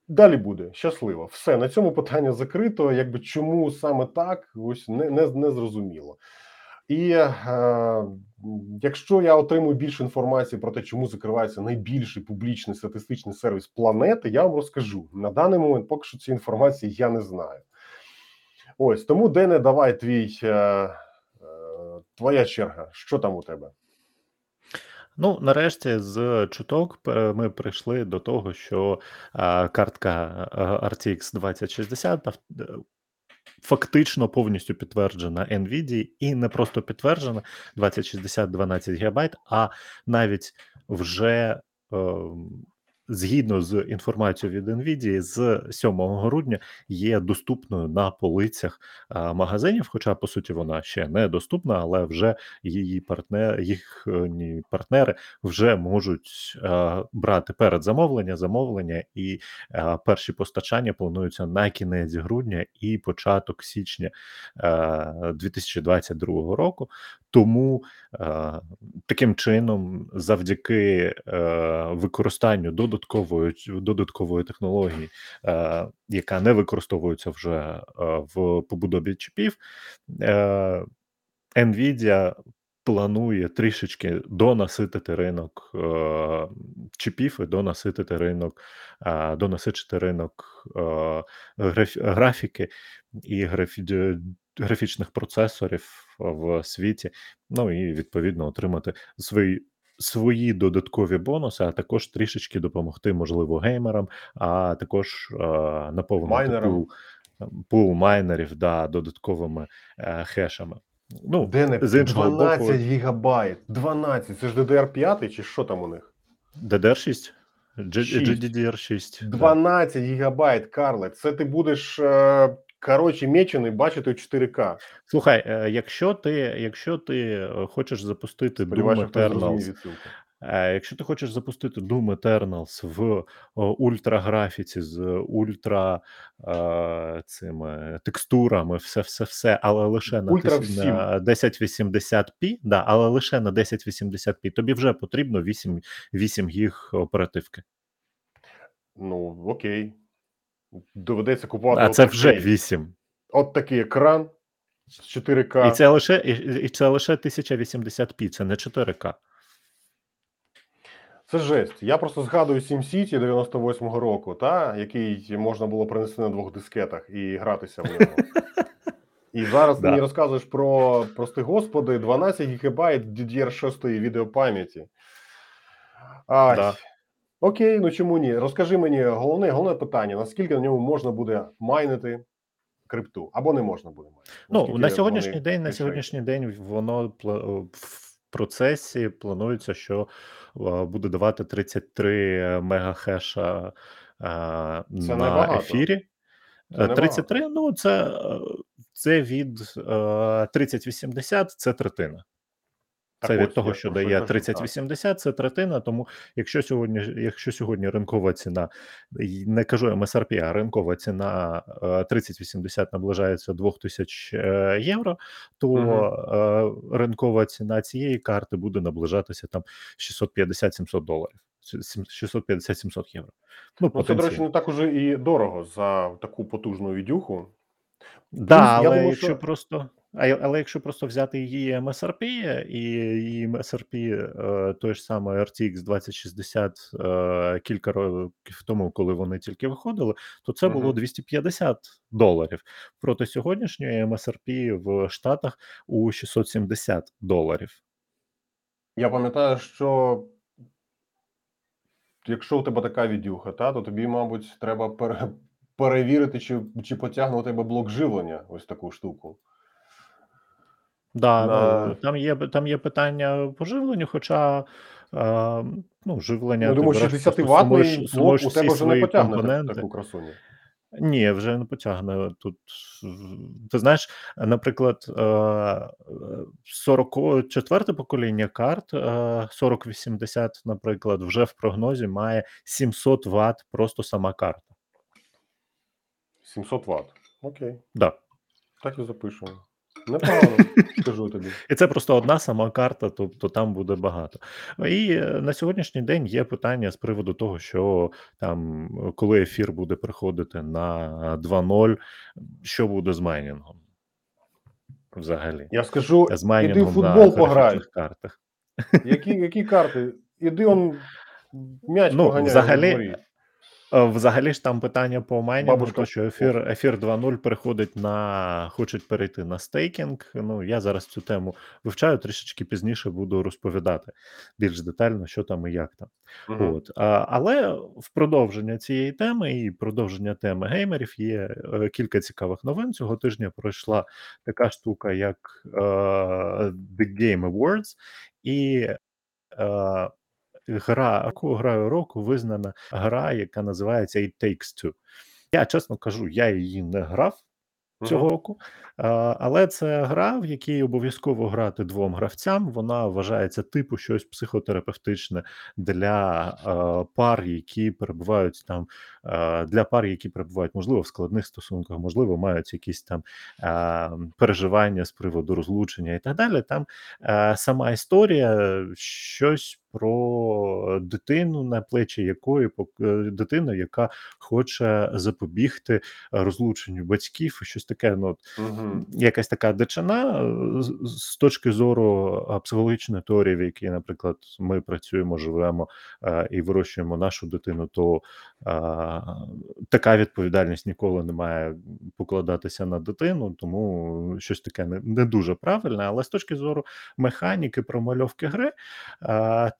Далі буде щасливо. Все на цьому питання закрито. Якби чому саме так, ось не, не, не зрозуміло. І е, якщо я отримую більше інформації про те, чому закривається найбільший публічний статистичний сервіс планети, я вам розкажу на даний момент. Поки що цієї інформації я не знаю. Ось тому, Дене, давай твій е, е, твоя черга. Що там у тебе? Ну, нарешті, з чуток ми прийшли до того, що, картка, RTX 2060 фактично повністю підтверджена NVIDIA, і не просто підтверджена 2060 12 ГБ, а навіть вже, ем, згідно з інформацією від NVIDIA, з 7 грудня є доступною на полицях, магазинів. Хоча, по суті, вона ще не доступна, але вже її партне їхні партнери вже можуть, брати передзамовлення, замовлення, і, перші постачання плануються на кінець грудня і початок січня, 2022 року. Тому, таким чином, завдяки, е, використанню додаткової додаткової технології, е, яка не використовується вже, е, в побудові чіпів, е, NVIDIA планує трішечки донаситити ринок, е, чіпів і донаситити ринок, а, донасичити ринок, е, граф графіки і графі графічних процесорів в світі. Ну і відповідно отримати свої свої додаткові бонуси, а також трішечки допомогти, можливо, геймерам, а також, е, наповнити пул пул майнерів, да, додатковими, е, хешами. Ну, Дене, з іншого 12 боку гігабайт, 12, це ж DDR5 чи що там у них? DDR6, G 6. GDDR6, да. 12 гігабайт, Карле, це ти будеш, е, коротше, мечений бачити в 4К. Слухай, е, якщо ти якщо ти, е, хочеш запустити Doom Eternals, е, якщо ти хочеш запустити Doom Eternals в, ультраграфіці з ультра, цими текстурами, все все все, але лише на Ультра тис всім. на 1080p, да, але лише на 1080p, тобі вже потрібно 8 8 гіг оперативки. Ну, окей. Доведеться купувати А це вже 8. от такий екран з 4К. І це лише і і це лише 1080p, це не 4К. Це жесть. Я просто згадую SimCity 98-го року, та, який можна було принести на двох дискетах і гратися в нього. І зараз ти мені розказуєш про, прости господи, 12 гігабайт DDR6 відеопам'яті. Ай. Окей, ну чому ні? Розкажи мені головне, головне питання: наскільки на ньому можна буде майнити крипту або не можна буде майнити? Ну, на сьогоднішній день, на сьогоднішній день воно пла- в процесі планується, що е, буде давати 33 мегахеша е, Це на небагато. ефірі. Це Е, 33, ну це, е, це від е, 3080, це третина. Так Це від ось, того, що дає 3080, це третина. Тому якщо сьогодні, якщо сьогодні ринкова ціна, не кажу MSRP, а ринкова ціна е, 3080 наближається до 2000 е, євро, то е, ринкова ціна цієї карти буде наближатися там 650-700 доларів. 650-700 євро. Ну, Ну, це, до речі, не так уже і дорого за таку потужну відюху. Да, Плюс, але думаю, якщо що- просто, але якщо просто взяти її MSRP і її MSRP е, той ж самий RTX 2060 е, кілька років тому, коли вони тільки виходили, то це було 250 доларів. Проти сьогоднішньої MSRP в Штатах у 670 доларів. Я пам'ятаю, що якщо у тебе така відюха, та, то тобі, мабуть, треба пере... перевірити, чи, чи потягне у тебе блок живлення ось таку штуку. Да, На- ну, там є там є питання по живленню, хоча е, ну, живлення Ну, ти думаю, 60 просто сумуєш, ваттний сумуєш блок у тебе вже не потягне компоненти. таку красуню. Ні, вже не потягне тут. Ти знаєш, наприклад, е, 44 покоління карт, е, 4080, наприклад, вже в прогнозі має 700 Вт просто сама карта. 700 Вт. Окей, Да. так і запишемо. Непогано, скажу тобі. І це просто одна сама карта, тобто там буде багато. І е, на сьогоднішній день є питання з приводу того, що там, коли ефір буде приходити на 2.0, що буде з майнінгом взагалі. Я скажу, З іди в футбол пограй. Які, які карти? Іди он м'яч Ну, поганяй взагалі, взагалі ж там питання по майнінгу, то що ефір, ефір 2.0 переходить на хочуть перейти на стейкінг. Ну я зараз цю тему вивчаю трішечки пізніше буду розповідати більш детально, що там і як там. Мгм. От а, але в продовження цієї теми і продовження теми геймерів є е, кілька цікавих новин. Цього тижня пройшла така штука, як е, The Game Awards, і е, гра граю року визнана гра, яка називається It Takes Two. Я чесно кажу, я її не грав цього року, але це гра, в якій обов'язково грати двом гравцям. Вона вважається типу щось психотерапевтичне для пар, які перебувають там, для пар, які перебувають, можливо, в складних стосунках, можливо, мають якісь там переживання з приводу розлучення і так далі. Там сама історія щось про дитину, на плечі якої е, дитина, яка хоче запобігти розлученню батьків, щось таке. Ну от, Мгм. якась така дичина е, з, точки зору психологічної теорії, в якій, наприклад, ми працюємо, живемо е, і вирощуємо нашу дитину, то така відповідальність ніколи не має покладатися на дитину, тому щось таке не, не дуже правильне. Але з точки зору механіки промальовки гри,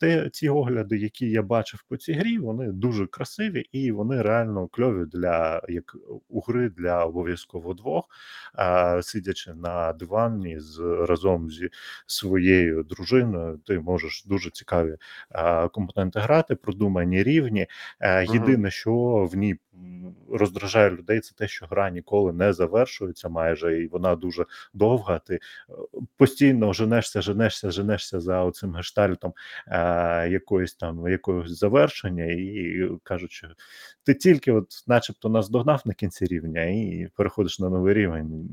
те, ці огляди, які я бачив по цій грі, вони дуже красиві і вони реально кльові для як у гри для обов'язково двох, а, сидячи на дивані з разом зі своєю дружиною, ти можеш дуже цікаві а, компоненти грати, продумані рівні. А, Єдине, що в ній роздражає людей, це те, що гра ніколи не завершується майже, і вона дуже довга. Ти е, постійно женешся, женешся, женешся за оцим гештальтом е, якоїсь там якогось завершення, і кажуть, що ти тільки, от, начебто, наздогнав на кінці рівня, і переходиш на новий рівень.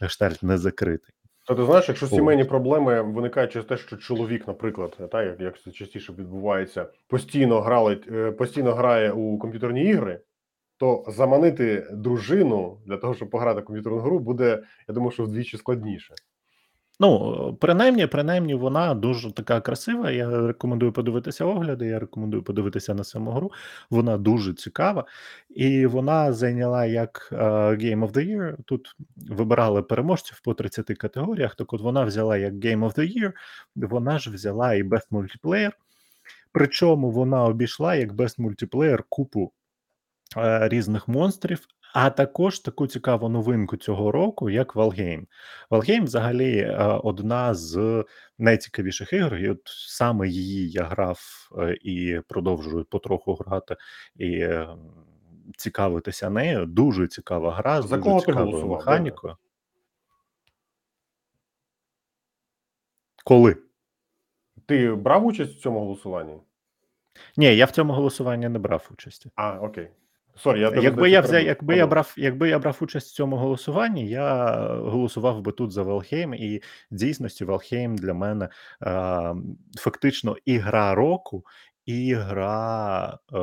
Гештальт не закритий. То ти знаєш, якщо сімейні проблеми виникають через те, що чоловік, наприклад, та як, як це частіше відбувається, постійно грали, е, постійно грає у комп'ютерні ігри, то заманити дружину для того, щоб пограти в комп'ютерну гру, буде, я думаю, що вдвічі складніше. Ну, принаймні, принаймні, вона дуже така красива. Я рекомендую подивитися огляди. Я рекомендую подивитися на саму гру. Вона дуже цікава, і вона зайняла як е, Game of the Year. Тут вибирали переможців по 30 категоріях. Так, от вона взяла як Game of the Year, вона ж взяла і Best Multiplayer. Причому вона обійшла як Best Multiplayer купу різних монстрів. А також таку цікаву новинку цього року, як Valheim. Valheim взагалі е, одна з найцікавіших ігор, і от саме її я грав е, і продовжую потроху грати і е, цікавитися нею. Дуже цікава гра з За дуже кого цікавою механікою. Коли? Ти брав участь в цьому голосуванні? Ні, я в цьому голосуванні не брав участі. А, окей. Sorry, я Якби я взяв, якби я брав, якби я брав участь в цьому голосуванні, я голосував би тут за Valheim, і в дійсності Valheim для мене е, фактично і гра року, і гра е,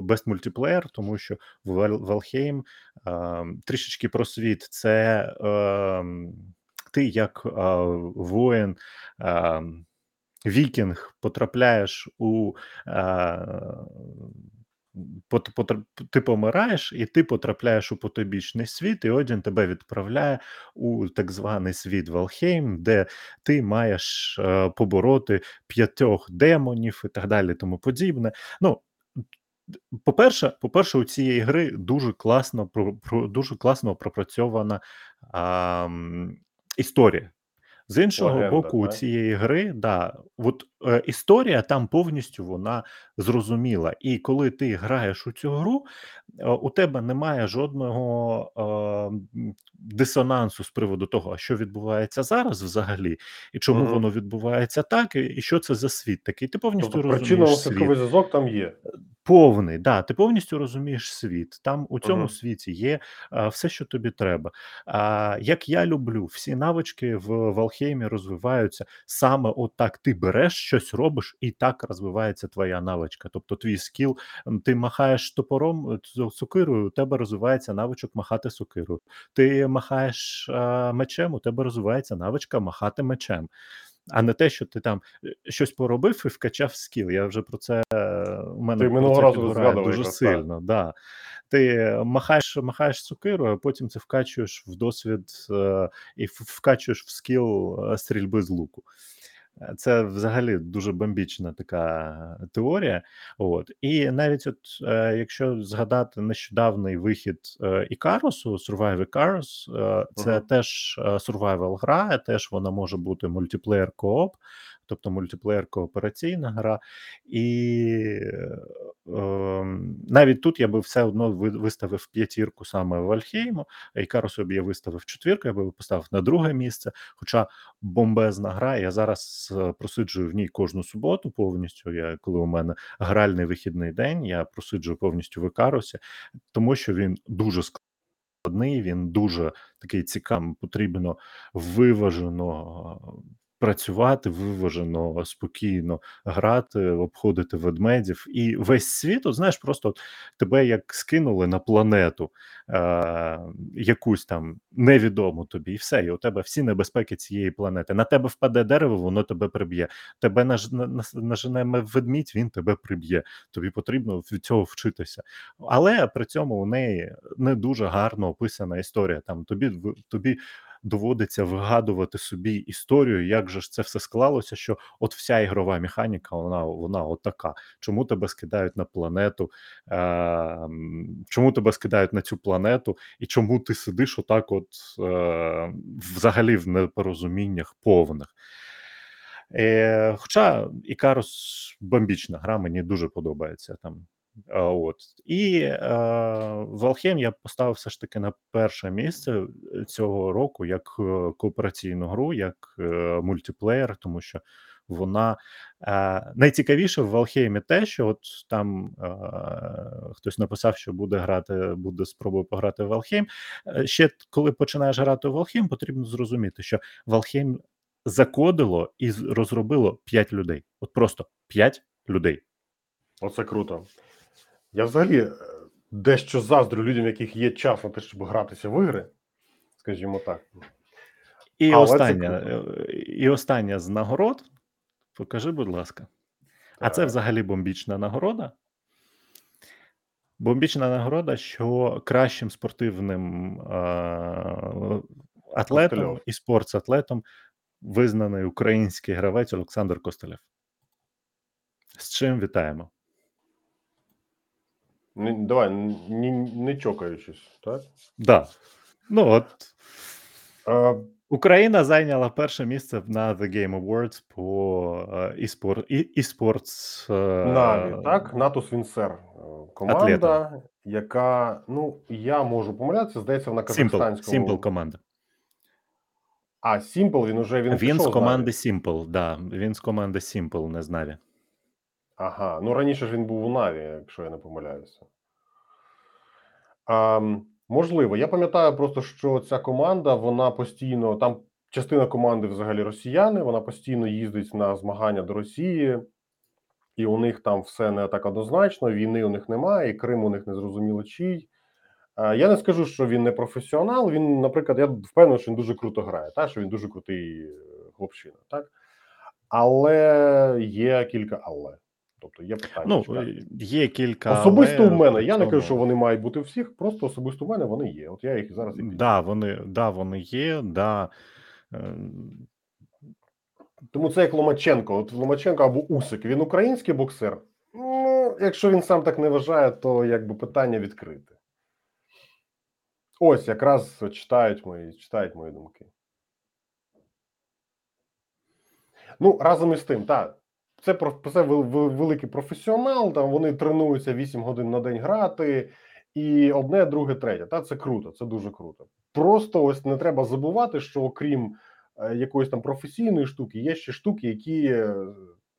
Best Multiplayer, тому що в Val- Valheim е, трішечки про світ. Це е, ти як е, воїн. Е, Вікінг потрапляєш у е, ти помираєш, і ти потрапляєш у потобічний світ, і Одін тебе відправляє у так званий світ Валхейм, де ти маєш е, побороти п'ятьох демонів і так далі, тому подібне. Ну, по-перше, по-перше, у цієї гри дуже класно про дуже класно пропрацьована а, історія. З іншого Легенда, боку, у цієї гри, да, от е, історія там повністю вона зрозуміла. І коли ти граєш у цю гру, е, у тебе немає жодного е, дисонансу з приводу того, що відбувається зараз взагалі, і чому Мгм. воно відбувається так, і, що це за світ такий. Ти повністю Тобто розумієш світ. зв'язок там є. Повний, да, ти повністю розумієш світ. Там у цьому Мгм. світі є а, все, що тобі треба. А, як я люблю, всі навички в Валхеймі розвиваються саме от так. Ти береш щось, робиш, і так розвивається твоя навичка. Тобто твій скіл, ти махаєш топором е, сокирою, у тебе розвивається навичок махати сокирою. Ти махаєш а, мечем, у тебе розвивається навичка махати мечем. а не те, що ти там е, щось поробив і вкачав скіл. Я вже про це е, у мене Ти минулого разу згадував дуже якраз, так. сильно. Да. Ти махаєш, махаєш сокирою, а потім це вкачуєш в досвід е, і вкачуєш в скіл е, стрільби з луку. Е, Це взагалі дуже бомбічна така теорія. От і навіть, от е, якщо згадати нещодавний вихід е, Ікарусу, Survive Icarus, е, це Мгм. теж е, survival гра, теж вона може бути мультиплеєр кооп, тобто мультиплеєр коопераційна гра. І е, навіть тут я би все одно виставив п'ятірку саме Вальхейму, Ікарусу б я виставив четвірку, я би поставив на друге місце. Хоча бомбезна гра. Я зараз е, просиджую в ній кожну суботу повністю. Я коли у мене гральний вихідний день, я просиджую повністю в Ікарусі, тому що він дуже складний, він дуже такий цікавий. Потрібно виважено працювати, виважено, спокійно грати, обходити ведмедів. І весь світ, от, знаєш, просто от тебе як скинули на планету е, якусь там невідому тобі, і все, і у тебе всі небезпеки цієї планети. На тебе впаде дерево, воно тебе приб'є. Тебе на- на- нажене ведмідь, він тебе приб'є. Тобі потрібно від цього вчитися. Але при цьому у неї не дуже гарно описана історія. Там тобі тобі доводиться вигадувати собі історію, як же ж це все склалося, що от вся ігрова механіка, вона вона от така. Чому тебе скидають на планету? Е, чому тебе скидають на цю планету, і чому ти сидиш отак, от е, взагалі в непорозуміннях повних? Е, хоча Ікарус бомбічна гра, мені дуже подобається там. От. І е, Valheim я поставив все ж таки на перше місце е, цього року як е, коопераційну гру, як е, мультиплеєр, тому що вона е, найцікавіше в Valheim те, що от там е, хтось написав, що буде грати, буде спробує пограти в Valheim. Е, Ще коли починаєш грати в Valheim, потрібно зрозуміти, що Valheim закодило і розробило 5 людей. От просто 5 людей. Оце круто. Я взагалі е, дещо заздрю людям, яких є час на те, щоб гратися в ігри, скажімо так. І Але це остання, круто. е, і остання з нагород. Покажи, будь ласка. А це взагалі бомбічна нагорода. Бомбічна нагорода, що кращим спортивним е- атлетом Костельов. і спортсатлетом визнаний український гравець Олександр Костелєв. З чим вітаємо? Не, давай, не, не чокаючись, так? Да. Ну от Е, Україна зайняла перше місце на The Game Awards по е, e-sports. е, Наві, так, Натус Вінсер, е, команда, Атлета. яка, ну, я можу помилятися, здається, вона казахстанському. Simple команда. А, Simple, він уже він, Він, з команди Simple, да. Він з команди Simple, не з Наві. Ага, ну раніше ж він був у Наві, якщо я не помиляюся. А, можливо, я пам'ятаю просто, що ця команда, вона постійно, там частина команди взагалі росіяни, вона постійно їздить на змагання до Росії, і у них там все не так однозначно, війни у них немає, і Крим у них не зрозуміло чий. А, Я не скажу, що він не професіонал. Він, наприклад, я впевнений, що він дуже круто грає, так? що він дуже крутий е, хлопчина, так? Але є кілька але. Тобто є питання. Ну, є кілька. Особисто але в мене. Я не кажу, що вони мають бути у всіх, просто особисто в мене вони є. От я їх зараз і. Да, вони, да, вони є, да. Е, Тому це як Ломаченко. От Ломаченко або Усик. Він український боксер. Ну, якщо він сам так не вважає, то якби питання відкрите. Ось якраз читають мої, читають мої думки. Ну, разом із тим, так. Це, це вел- вел- великий професіонал, там вони тренуються 8 годин на день грати, і одне, друге, третє. Та це круто, це дуже круто. Просто ось не треба забувати, що окрім е, якоїсь там професійної штуки, є ще штуки, які, е,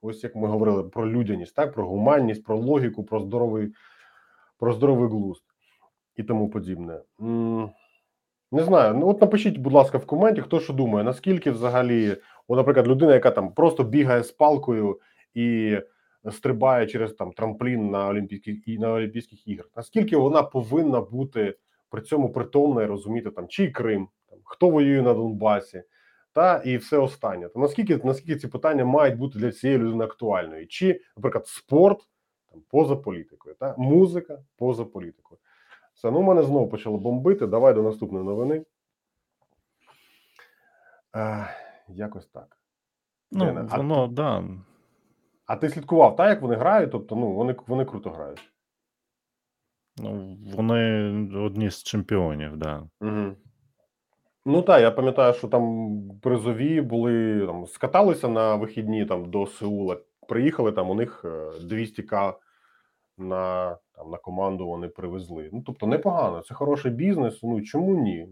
ось як ми говорили, про людяність, так, про гуманність, про логіку, про здоровий, про здоровий глузд і тому подібне. Не знаю. Ну от напишіть, будь ласка, в коменті, хто що думає, наскільки взагалі, от, наприклад, людина, яка там просто бігає з палкою і стрибає через там трамплін на Олімпійських і на Олімпійських іграх, наскільки вона повинна бути при цьому притомна і розуміти там чий Крим, там хто воює на Донбасі, та і все останнє. То наскільки наскільки ці питання мають бути для цієї людини актуальною? Чи, наприклад, спорт там поза політикою, та музика поза політикою? Все, ну мене знову почало бомбити. Давай до наступної новини. Е, якось так. Ну, Дене, а- да. А ти слідкував, так, як вони грають? Тобто, ну вони вони круто грають. Ну, вони одні з чемпіонів, да. Угу. Ну так, я пам'ятаю, що там призові були там, скаталися на вихідні там до Сеула. Приїхали там, у них е, 200к на, там, на команду вони привезли. Ну, тобто, непогано, це хороший бізнес. Ну чому ні?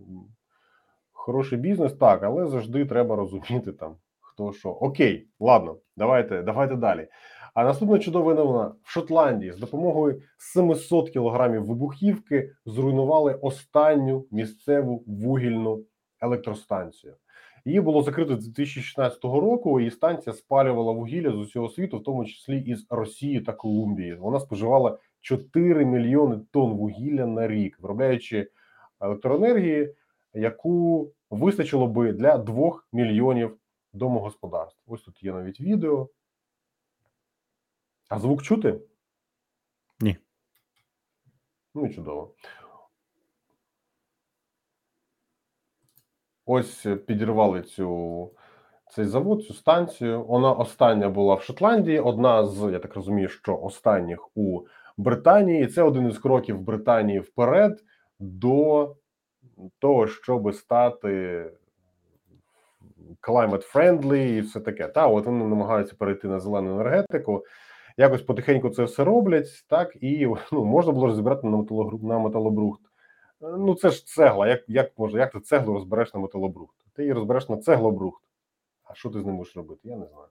Хороший бізнес, так, але завжди треба розуміти там, хто що. Окей, ладно, давайте, давайте далі. А наступна чудова новина в Шотландії з допомогою 700 кілограмів вибухівки зруйнували останню місцеву вугільну електростанцію. Її було закрито з 2016 року, і станція спалювала вугілля з усього світу, в тому числі із Росії та Колумбії. Вона споживала 4 мільйони тонн вугілля на рік, виробляючи електроенергії, яку вистачило би для 2 мільйонів домогосподарств. Ось тут є навіть відео. А звук чути? Ні. Ну і чудово. Ось підірвали цю, цей завод, цю станцію. Вона остання була в Шотландії, одна з, я так розумію, що останніх у Британії. І Це один із кроків Британії вперед до того, щоб стати climate friendly і все таке. Та от вони намагаються перейти на зелену енергетику. Якось потихеньку це все роблять, так і ну, можна було розібрати на металогру на металобрухт. Ну це ж цегла. Як як може, як ти цеглу розбереш на металобрухт? Ти її розбереш на цеглобрухт. А що ти з ним будеш робити? Я не знаю.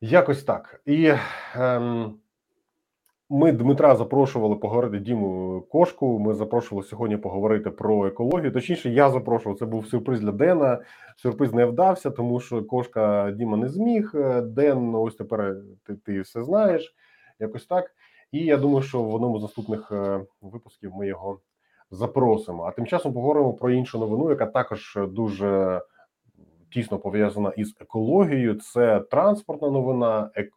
Якось так. І ем, ми Дмитра запрошували поговорити Діму Кошку. Ми запрошували сьогодні поговорити про екологію. Точніше, я запрошував. Це був сюрприз для Дена. Сюрприз не вдався, тому що кошка Діма не зміг. Ден, ось тепер ти, ти все знаєш. Якось так. І я думаю, що в одному з наступних е, випусків ми його запросимо. А тим часом поговоримо про іншу новину, яка також дуже тісно пов'язана із екологією. Це транспортна новина. Ек...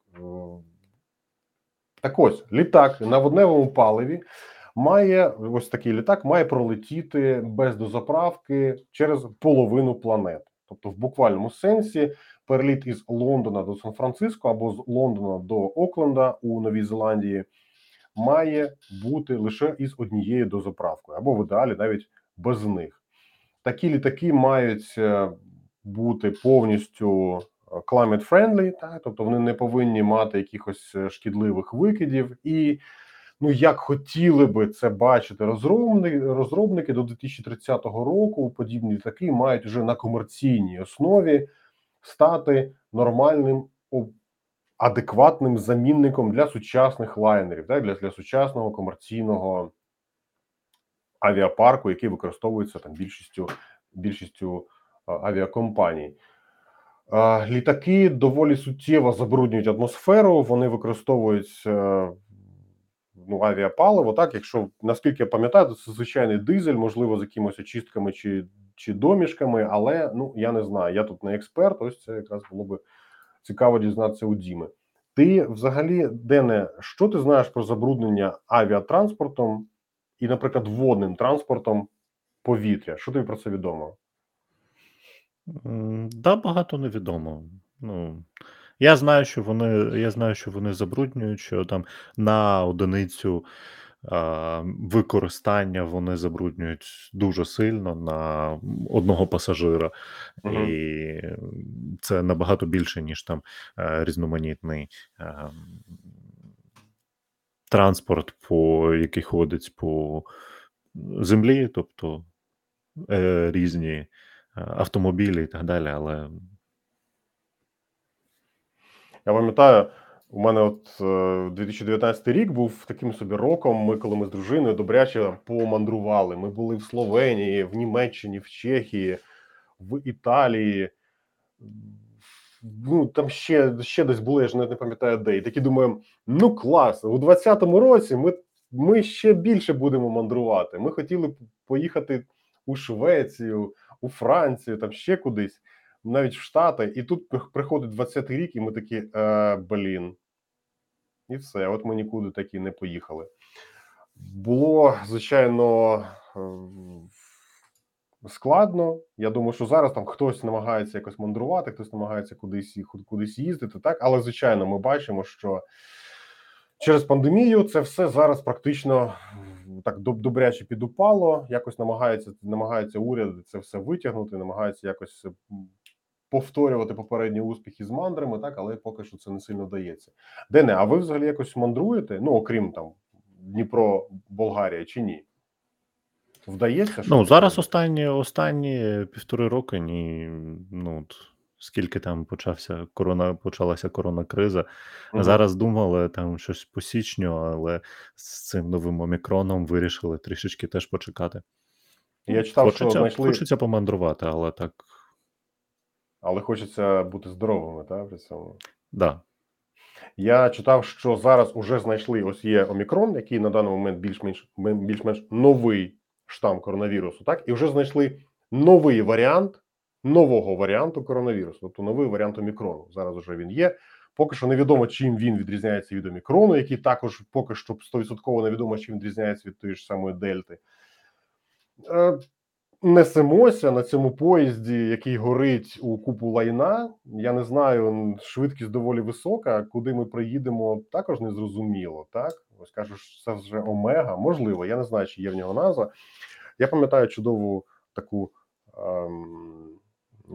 Так ось літак на водневому паливі має ось такий літак має пролетіти без дозаправки через половину планети. Тобто, в буквальному сенсі, переліт із Лондона до Сан-Франциско або з Лондона до Окленда у Новій Зеландії має бути лише із однією дозаправкою, або в ідеалі навіть без них. Такі літаки мають е, бути повністю climate friendly, так? тобто вони не повинні мати якихось е, шкідливих викидів. І ну як хотіли би це бачити розробники, розробники до 2030 року, подібні літаки мають вже на комерційній основі стати нормальним адекватним замінником для сучасних лайнерів, так, для, для сучасного комерційного авіапарку, який використовується там більшістю більшістю авіакомпаній. Літаки доволі суттєво забруднюють атмосферу. Вони використовують е, ну, авіапаливо. Так, якщо наскільки я пам'ятаю, то це звичайний дизель, можливо, з якимось очистками чи чи домішками, але ну я не знаю. Я тут не експерт. Ось це якраз було би цікаво дізнатися у Діми. Ти взагалі, Дене, що ти знаєш про забруднення авіатранспортом і, наприклад, водним транспортом повітря? Що тобі про це відомо? Да, багато невідомо. Ну, я знаю, що вони, я знаю, що вони забруднюють, що там на одиницю а, використання вони забруднюють дуже сильно на одного пасажира, Мгм. і це набагато більше, ніж там е, різноманітний е, транспорт, по, який ходить по землі, тобто е, різні автомобілі і так далі, але Я пам'ятаю, у мене от е, 2019 рік був таким собі роком. Ми, коли ми з дружиною добряче помандрували. Ми були в Словенії, в Німеччині, в Чехії, в Італії. Ну там ще ще десь були, я ж навіть не пам'ятаю де. І такі думаємо: ну клас, у 20-му році ми, ми ще більше будемо мандрувати. Ми хотіли поїхати у Швецію, у Францію, там ще кудись, навіть в Штати. І тут приходить 20-й рік, і ми такі, е, блін. І все, от ми нікуди такі не поїхали. Було, звичайно, е, складно. Я думаю, що зараз там хтось намагається якось мандрувати, хтось намагається кудись кудись їздити, так. Але звичайно, ми бачимо, що через пандемію це все зараз практично так добряче підупало. Якось намагається намагається уряд це все витягнути, намагається якось повторювати попередні успіхи з мандрами, так, але поки що це не сильно дається. Дене, а ви взагалі якось мандруєте? Ну окрім там Дніпро, Болгарія чи ні? Вдається? Ну, зараз останні, останні півтори роки, ні, ну, от, скільки там почався корона, почалася коронакриза. Мгм. Зараз думали там щось по січню, але з цим новим омікроном вирішили трішечки теж почекати. Я Ну, читав, що хочеться, знайшли, хочеться помандрувати, але так, але хочеться бути здоровими, так, при цьому. да. Я читав, що зараз уже знайшли ось є омікрон, який на даний момент більш-менш більш-менш новий штам коронавірусу, так і вже знайшли новий варіант нового варіанту коронавірусу, тобто новий варіант омікрону. Зараз уже він є. Поки що невідомо, чим він відрізняється від омікрону, який також поки що 100% невідомо, чим відрізняється від тої ж самої дельти. Е, Несемося на цьому поїзді, який горить у купу лайна. Я не знаю, швидкість доволі висока. Куди ми приїдемо, також не зрозуміло. Так, ось кажуть, це вже омега. Можливо, я не знаю, чи є в нього назва. Я пам'ятаю чудову таку ем,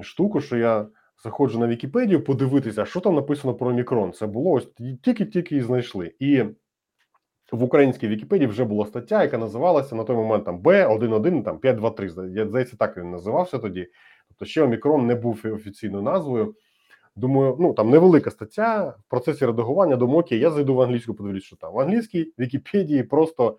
штуку, що я заходжу на Вікіпедію подивитися, що там написано про мікрон. Це було ось тільки-тільки і знайшли. І в українській Вікіпедії вже була стаття, яка називалася на той момент там Б11, там 523. зда- здається, так він називався тоді. Тобто ще Омікрон не був офіційною назвою. Думаю, ну там невелика стаття в процесі редагування. Думаю, окей, я зайду в англійську, подивлюсь, що там. В англійській Вікіпедії просто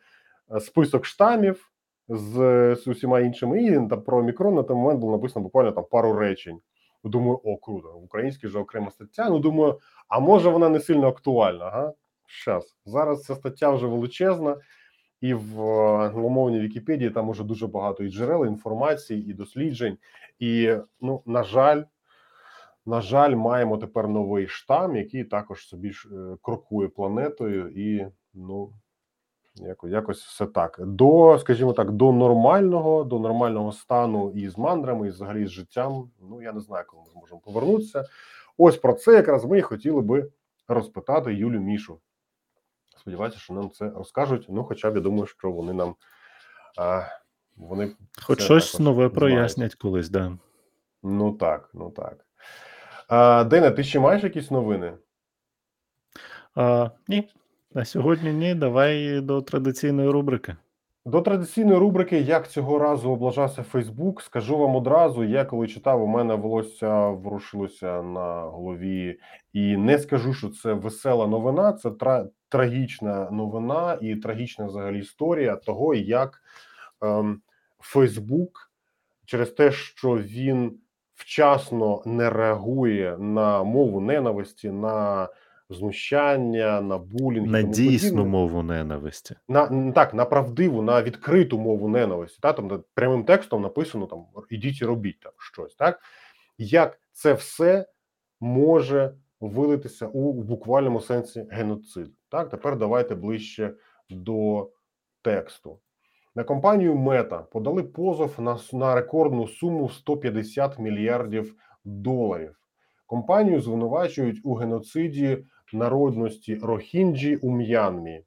е, список штамів з, з усіма іншими, і там про Омікрон на той момент було написано буквально там пару речень. Думаю, о, круто, в українській вже окрема стаття. Ну думаю, а може вона не сильно актуальна? Ага, щас. Зараз ця стаття вже величезна, і в е, англомовній Вікіпедії там уже дуже багато і джерел, інформації, і досліджень. І ну, на жаль, на жаль, маємо тепер новий штам, який також собі е, крокує планетою, і ну якось, якось все так. До, скажімо так, до нормального, до нормального стану і з мандрами, і взагалі з життям. Ну я не знаю, коли ми зможемо повернутися. Ось про це якраз ми і хотіли би розпитати Юлю Мішу. Сподіваюся, що нам це розкажуть. Ну, хоча б я думаю, що вони нам а, вони Хоч щось нове прояснять колись, да. Ну так, ну так. А, Дене, ти ще маєш якісь новини? А, ні, на сьогодні ні. Давай до традиційної рубрики. До традиційної рубрики Як цього разу облажався Фейсбук, скажу вам одразу. Я коли читав, у мене волосся ворушилося на голові, і не скажу, що це весела новина. Це тра- трагічна новина і трагічна взагалі історія того, як ем, Фейсбук через те, що він вчасно не реагує на мову ненависті, на знущання, на булінг На дійсну подібне мову ненависті. на так на правдиву, на відкриту мову ненависті. Та там де прямим текстом написано там ідіть і робіть там щось. Так як це все може вилитися у в буквальному сенсі геноцид? Так, тепер давайте ближче до тексту. На компанію Мета подали позов на, на рекордну суму в 150 мільярдів доларів. Компанію звинувачують у геноциді народності Рохінджі у М'янмі.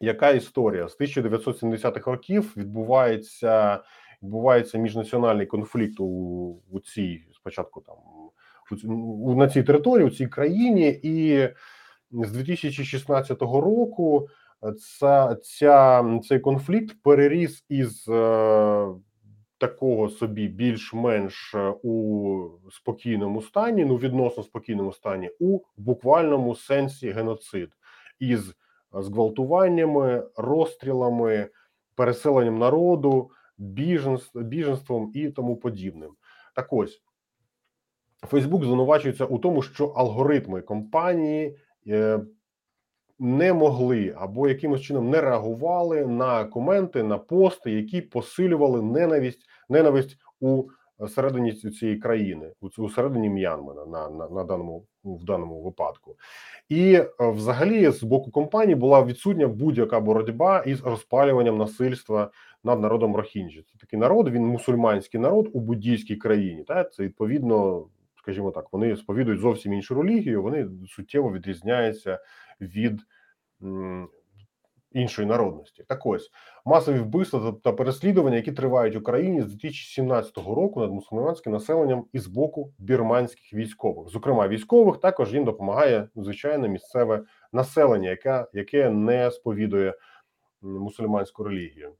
Яка історія з 1970-х років відбувається відбувається міжнаціональний конфлікт у, у цій спочатку там у, на цій території, у цій країні, і з 2016 року ця, ця цей конфлікт переріс із е, такого собі більш-менш е, у спокійному стані, ну відносно спокійному стані, у буквальному сенсі геноцид із зґвалтуваннями, розстрілами, переселенням народу, біженством і тому подібним. Так ось Фейсбук звинувачується у тому, що алгоритми компанії е, не могли або якимось чином не реагували на коменти, на пости, які посилювали ненависть, ненависть у середині цієї країни, у середині М'янмана на, на, на даному в даному випадку. І е, взагалі з боку компанії була відсутня будь-яка боротьба із розпалюванням насильства над народом Рохінджі. Це такий народ, він мусульманський народ у буддійській країні. Та це відповідно, скажімо так, вони сповідують зовсім іншу релігію. Вони суттєво відрізняються від іншої народності. Так ось масові вбивства та- переслідування, які тривають в Україні з 2017 року над мусульманським населенням і з боку бірманських військових, зокрема військових, також їм допомагає звичайне місцеве населення, яке, яке не сповідує мусульманську релігію.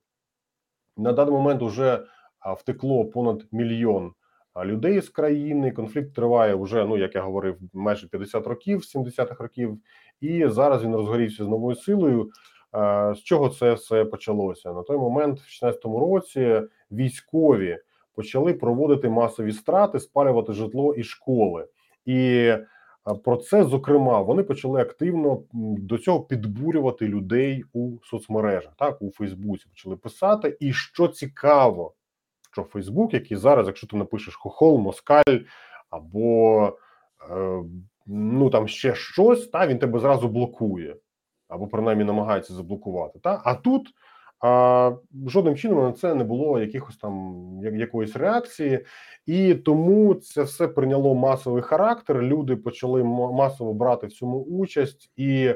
На даний момент вже втекло понад мільйон людей з країни. Конфлікт триває вже, ну як я говорив, майже 50 років, з 70-х років, і зараз він розгорівся з новою силою. З чого це все почалося? На той момент, в 16-му році, військові почали проводити масові страти, спалювати житло і школи. І про це, зокрема, вони почали активно до цього підбурювати людей у соцмережах, так у Фейсбуці почали писати. І що цікаво, що Фейсбук, який зараз, якщо ти напишеш хохол, москаль або е, ну там ще щось, та він тебе зразу блокує або принаймні намагається заблокувати. Та а тут а, жодним чином на це не було якихось там якоїсь реакції, і тому це все прийняло масовий характер. Люди почали масово брати в цьому участь, і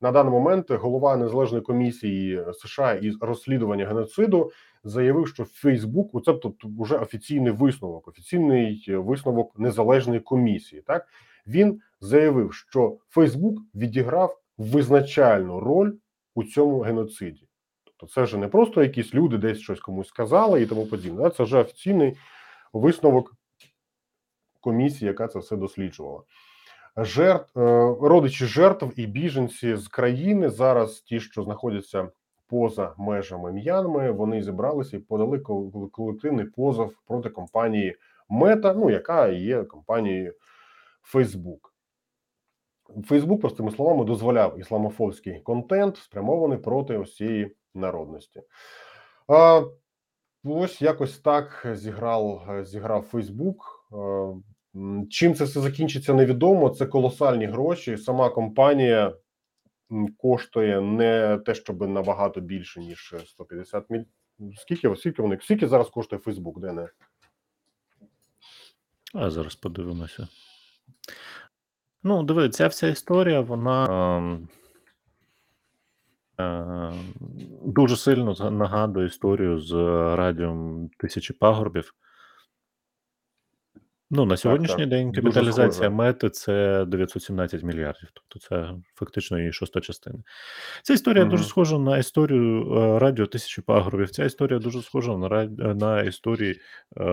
на даний момент голова незалежної комісії США із розслідування геноциду заявив, що Фейсбук, це тобто вже офіційний висновок, офіційний е, висновок незалежної комісії. Так він заявив, що Фейсбук відіграв визначальну роль у цьому геноциді. Тобто, це вже не просто якісь люди десь щось комусь сказали і тому подібне. Це вже офіційний висновок комісії, яка це все досліджувала. Жертв е, родичі жертв і біженці з країни зараз, ті, що знаходяться поза межами М'янми, вони зібралися і подали колективний позов проти компанії Мета, ну яка є компанією Facebook. Фейсбук, простими словами, дозволяв ісламофобський контент, спрямований проти ось цієї народності. А, ось якось так зіграв, зіграв Фейсбук. Чим це все закінчиться, невідомо. Це колосальні гроші. Сама компанія коштує не те, щоб набагато більше, ніж 150 міль. Скільки, скільки вони? Скільки зараз коштує Фейсбук, Дене? А зараз подивимося. Ну, диви, ця вся історія, вона ем, е, дуже сильно нагадує історію з радіо Тисячі пагорбів. Ну, на сьогоднішній так. день Дуже капіталізація мети це 917 мільярдів. Тобто це фактично її шоста частина. Ця історія дуже схожа на історію е, радіо Тисячі пагорбів. Ця історія дуже схожа на, рад- на історії е,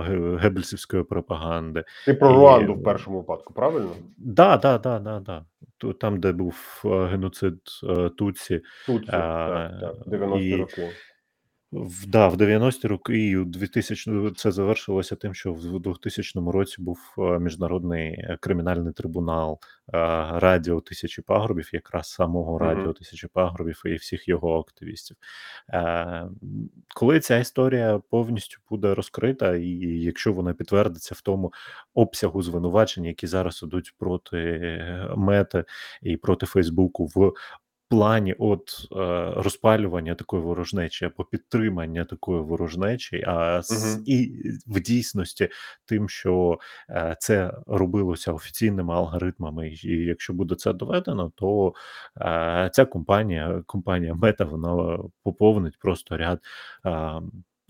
ге- геббельсівської пропаганди. Ти про І- Руанду в першому випадку, правильно? Да, да, да, да, да. Там, де був е, геноцид е, Туці, Тут це, А, так, так, 90-ті і- роки. В, да, в 90-ті роки і у 2000 це завершилося тим, що в 2000 році був е, міжнародний е, кримінальний трибунал е, Радіо Тисячі Пагорбів, якраз самого. Радіо Тисячі Пагорбів і всіх його активістів. Коли ця історія повністю буде розкрита, і якщо вона підтвердиться в тому обсягу звинувачень, які зараз ідуть проти Мети і проти Фейсбуку в плані от е, розпалювання такої ворожнечі або підтримання такої ворожнечі, а с, Мгм. і в дійсності тим, що е, це робилося офіційними алгоритмами, і, і якщо буде це доведено, то е, ця компанія, компанія Мета, вона поповнить просто ряд.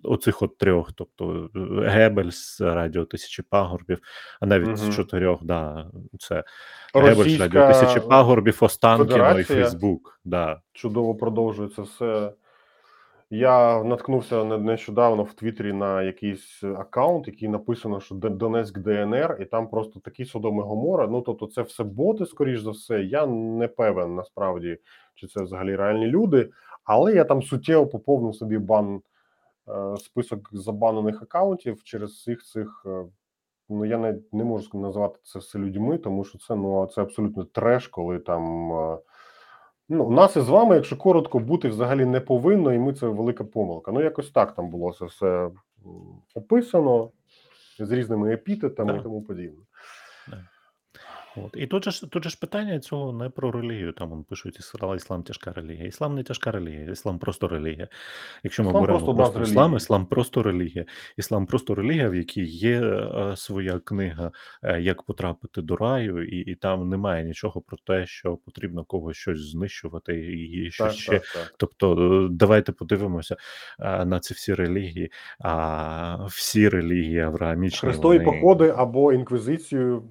Оцих от трьох, тобто е, Гебельс, Радіо Тисячі Пагорбів, а навіть з чотирьох, да, це Гебельс, Російська Радіо Тисячі Пагорбів, Останкіно і Фейсбук. Да. чудово продовжує це все. Я наткнувся не- нещодавно в Твіттері на якийсь аккаунт, який написано, що Донецьк ДНР, і там просто такі Содоми Гомора. Ну тобто, це все боти, скоріш за все. Я не певен насправді, чи це взагалі реальні люди, але я там суттєво поповнив собі бан список забанених аккаунтів через всіх цих. е, Ну, я не, не можу назвати це все людьми, тому що це ну це абсолютно треш, коли там. е, Ну, нас із вами, якщо коротко, бути взагалі не повинно, і ми це велика помилка. Ну, якось так там було це все описано з різними епітетами і тому подібне. От. І тут же, ж, тут же ж питання цього не про релігію. Там он пишуть, «Ісла- іслам тяжка релігія. Іслам не тяжка релігія, іслам просто релігія. Якщо ми Іслам беремо просто просто, іслам, іслам просто релігія. Іслам просто релігія, в якій є е, своя книга, е, як потрапити до раю, і, і там немає нічого про те, що потрібно когось щось знищувати і щось Так, ще так, так. Тобто, е, давайте подивимося е, на ці всі релігії. А всі релігії авраамічні Хрестові вони... походи або інквізицію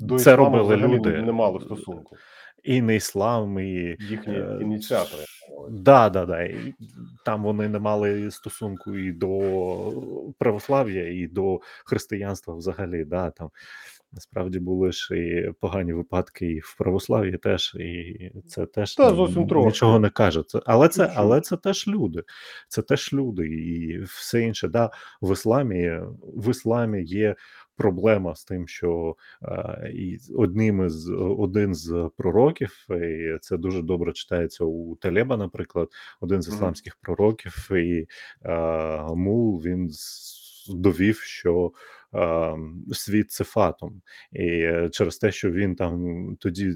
до Це робили люди. не, мали стосунку. і не іслам, і Їхні Е, ініціатори. да, да, да. І там вони не мали стосунку і до православ'я, і до християнства взагалі. Да, там насправді були ж і погані випадки і в православ'ї теж, і це теж Та, н- зовсім трохи. нічого не каже. Це, але це, але це теж люди. Це теж люди, і все інше. Да, в ісламі в ісламі є проблема з тим, що е, і одним із один з пророків, і це дуже добре читається у Талеба, наприклад, один з ісламських пророків, і е, Мул він довів, що світ це фатум, і е, через те, що він там тоді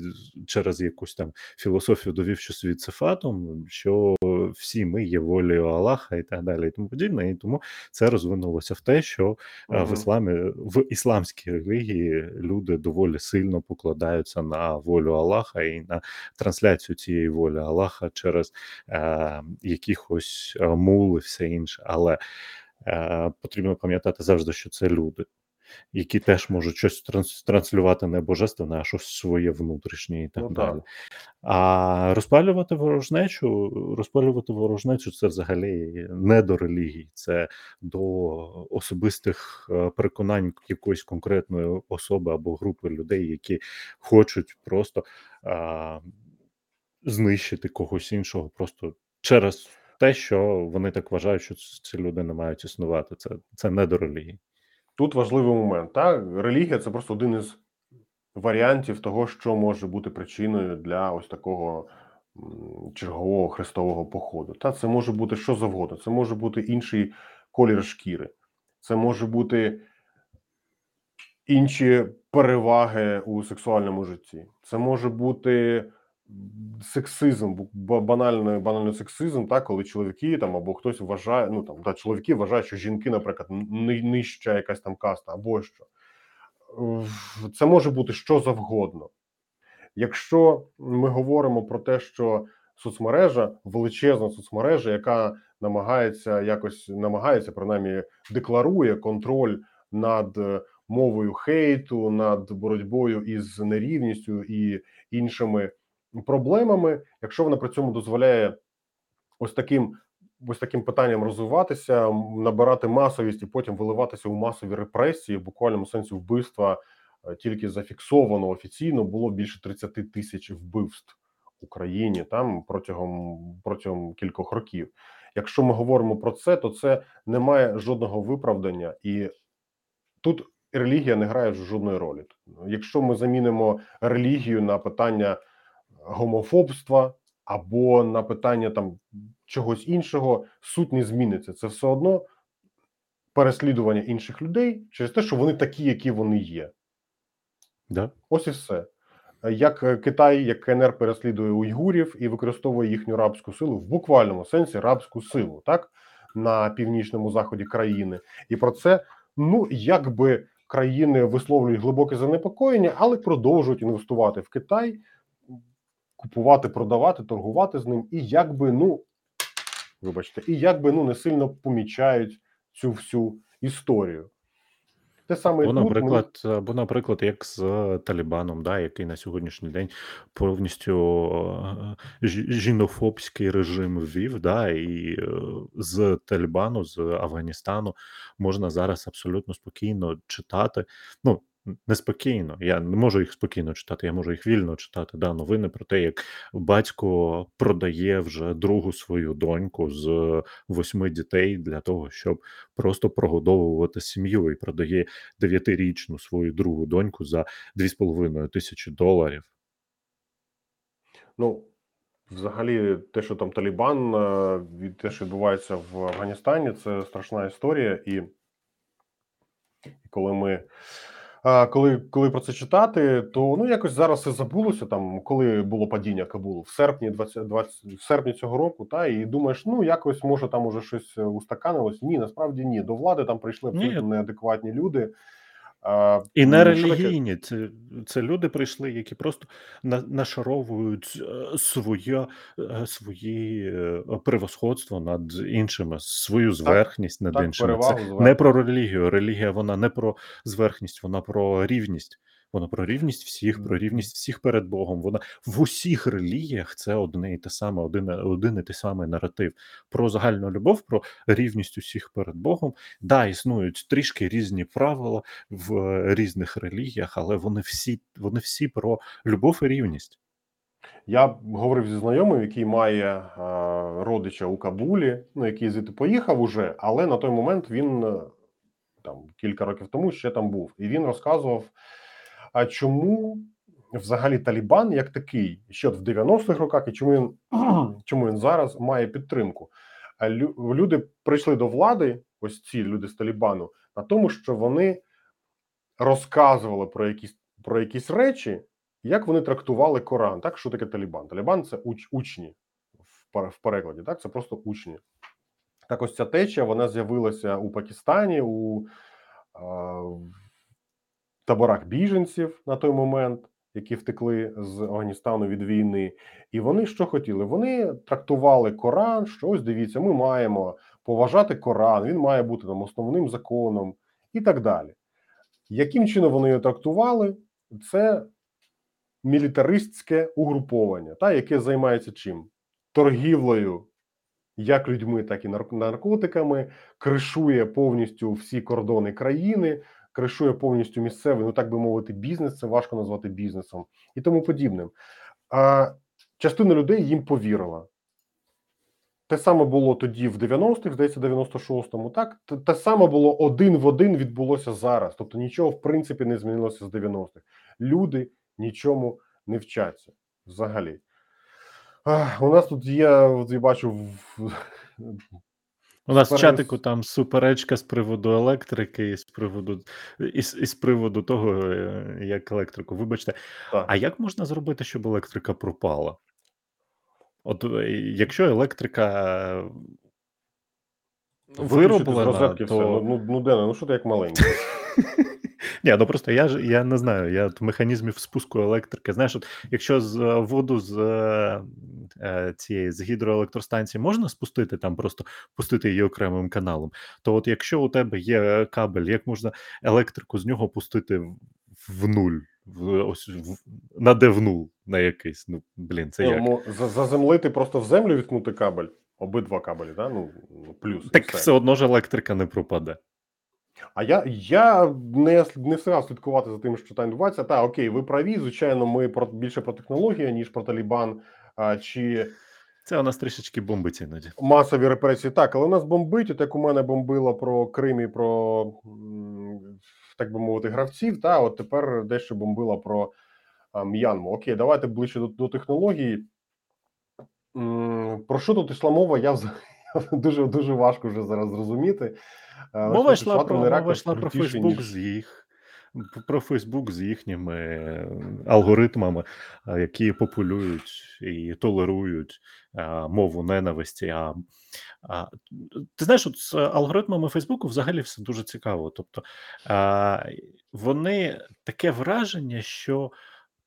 через якусь там філософію довів, що світ це фатум, що всі ми є волею Аллаха і так далі, і тому подібне. І тому це розвинулося в те, що е, в ісламі в ісламській релігії люди доволі сильно покладаються на волю Аллаха і на трансляцію цієї волі Аллаха через е, якихось е, мул і все інше. Але потрібно пам'ятати завжди, що це люди. Які теж можуть щось транс- транслювати не божественне, а щось своє внутрішнє і так Ну, далі. так. А розпалювати ворожнечу, розпалювати ворожнечу це взагалі не до релігії, це до особистих е, переконань якоїсь конкретної особи або групи людей, які хочуть просто а, знищити когось іншого, просто через те, що вони так вважають, що ці люди не мають існувати. Це, це не до релігії. Тут важливий момент. Та? Релігія це просто один із варіантів того, що може бути причиною для ось такого чергового хрестового походу. Та це може бути що завгодно. Це може бути інший колір шкіри, це може бути інші переваги у сексуальному житті. Це може бути сексизм, банальний, банальний сексизм, так, коли чоловіки там або хтось вважає, ну там та чоловіки вважають, що жінки, наприклад, ни- нижча якась там каста або що. Це може бути що завгодно. Якщо ми говоримо про те, що соцмережа, величезна соцмережа, яка намагається якось намагається, принаймні, декларує контроль над е, мовою хейту, над боротьбою із нерівністю і іншими проблемами, якщо вона при цьому дозволяє ось таким. Ось таким питанням розвиватися, набирати масовість і потім виливатися у масові репресії, в буквальному сенсі вбивства е, тільки зафіксовано офіційно було більше 30 тисяч вбивств в Україні там протягом протягом кількох років. Якщо ми говоримо про це, то це не має жодного виправдання, і тут релігія не грає жодної ролі. Якщо ми замінимо релігію на питання гомофобства або на питання там чогось іншого, суть не зміниться. Це все одно переслідування інших людей через те, що вони такі, які вони є. Да? Ось і все. Як е, Китай, як КНР переслідує уйгурів і використовує їхню рабську силу в буквальному сенсі рабську силу, так на північному заході країни, і про це ну якби країни висловлюють глибоке занепокоєння, але продовжують інвестувати в Китай, купувати, продавати, торгувати з ним, і якби ну вибачте, і якби ну не сильно помічають цю всю історію. Те саме Бо, ми- наприклад, е, бо, наприклад, як з е, Талібаном, да, який на сьогоднішній день повністю е, жінофобський режим ввів, да, і е, з Талібану, з Афганістану можна зараз абсолютно спокійно читати. Ну, неспокійно, я не можу їх спокійно читати, я можу їх вільно читати. Да, новини про те, як батько продає вже другу свою доньку з восьми дітей для того, щоб просто прогодовувати сім'ю і продає дев'ятирічну свою другу доньку за 2,5 тисячі доларів. Ну, взагалі, те, що там Талібан, е, від те, що відбувається в Афганістані, це страшна історія, і І коли ми коли, коли про це читати, то ну якось зараз все забулося. Там коли було падіння Кабулу в серпні 20, 20, в серпні цього року, та і думаєш, ну якось може там уже щось устаканилось. Ні, насправді ні. До влади там прийшли абсолютно неадекватні люди. А, І ну, не релігійні, це, це люди прийшли, які просто на, нашаровують е, своє, е, свої е, превосходство над іншими, свою зверхність над так, іншими. Це не про релігію. Релігія вона не про зверхність, вона про рівність. Вона про рівність всіх, про рівність всіх перед Богом. Вона в усіх релігіях це одне і те саме, один, один і той самий наратив про загальну любов, про рівність усіх перед Богом. Да, існують трішки різні правила в е, різних релігіях, але вони всі, вони всі про любов і рівність. Я говорив зі знайомим, який має е, родича у Кабулі, ну який звідти поїхав уже, але на той момент він е, там кілька років тому ще там був, і він розказував, а чому взагалі Талібан як такий, ще в 90-х роках, і чому він чому він зараз має підтримку? А люди прийшли до влади, ось ці люди з Талібану, на тому, що вони розказували про якісь про якісь речі, як вони трактували Коран. Так, що таке Талібан? Талібан це уч, учні в, перекладі, так, це просто учні. Так, ось ця течія вона з'явилася у Пакистані, у таборах біженців на той момент, які втекли з Афганістану від війни. І вони що хотіли? Вони трактували Коран, що ось дивіться, ми маємо поважати Коран, він має бути там основним законом і так далі. Яким чином вони його трактували? Це мілітаристське угруповання, та, яке займається чим? Торгівлею як людьми, так і нар- наркотиками, кришує повністю всі кордони країни, кришує повністю місцевий, ну так би мовити, бізнес, це важко назвати бізнесом і тому подібним. А частина людей їм повірила. Те саме було тоді в 90-х, здається, 96-му. Так, те, саме було один в один відбулося зараз. Тобто нічого в принципі не змінилося з 90-х. Люди нічому не вчаться взагалі. У нас тут є, от я бачу, У нас в чатику там суперечка з приводу електрики, і з приводу і, з- і з приводу того, е, як електрику. Вибачте, так. а як можна зробити, щоб електрика пропала? От е, якщо електрика Виключити вироблена, все. Ну, то ну, ну Дена, ну що ти як маленький? Ні, ну просто я ж я не знаю. Я механізмів спуску електрики. Знаєш, от якщо з е, воду з е, е, цієї з гідроелектростанції можна спустити там, просто пустити її окремим каналом, то от якщо у тебе є кабель, як можна електрику з нього пустити в, нуль, в ось в, на де на якийсь. Ну блін, це Ні, як? ну, Заземлити просто в землю відкнути кабель, обидва кабелі, да? ну, ну, плюс. Так все. все одно ж електрика не пропаде. А я, я не, не встигав слідкувати за тим, що там відбувається. Та окей, ви праві. Звичайно, ми про більше про технологію, ніж про Талібан а, чи Це у нас трішечки бомбить іноді. масові репресії. Так, але у нас бомбить, от як у мене бомбило про Крим і про так би мовити, гравців. Та от тепер дещо бомбила про а, М'янму. Окей, давайте ближче до, до технології. М, Про що тут йшла мова? Я взагалі дуже дуже важко вже зараз зрозуміти. Е, Мова йшла про мова йшла про Фейсбук з їх про Фейсбук з їхніми е, алгоритмами, е, які популюють і толерують мову ненависті. А, а ти знаєш, от з алгоритмами Фейсбуку взагалі все дуже цікаво. Тобто е, вони таке враження, що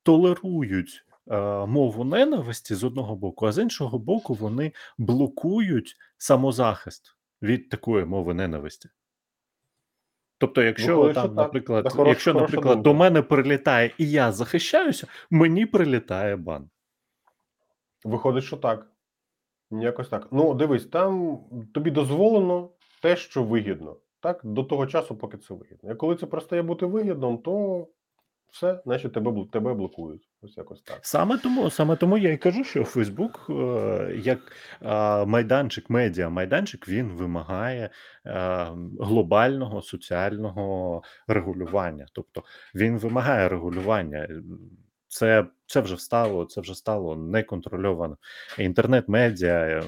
толерують. Е, Мову ненависті з одного боку, а з іншого боку, вони блокують самозахист від такої мови ненависті. Тобто, якщо Виходить, там, так. наприклад, хорош- якщо, наприклад, до мене прилітає і я захищаюся, мені прилітає бан. Виходить, що так. Якось так. Ну, дивись, там тобі дозволено те, що вигідно. Так, до того часу, поки це вигідно. І коли це перестає бути вигідним, то все, значить тебе, тебе блокують. Ось якось так. Саме тому, саме тому я і кажу, що Фейсбук, як е, майданчик, медіа майданчик, він вимагає е, глобального соціального регулювання. Тобто він вимагає регулювання. Це, це вже стало, це вже стало неконтрольовано. Інтернет-медіа, е,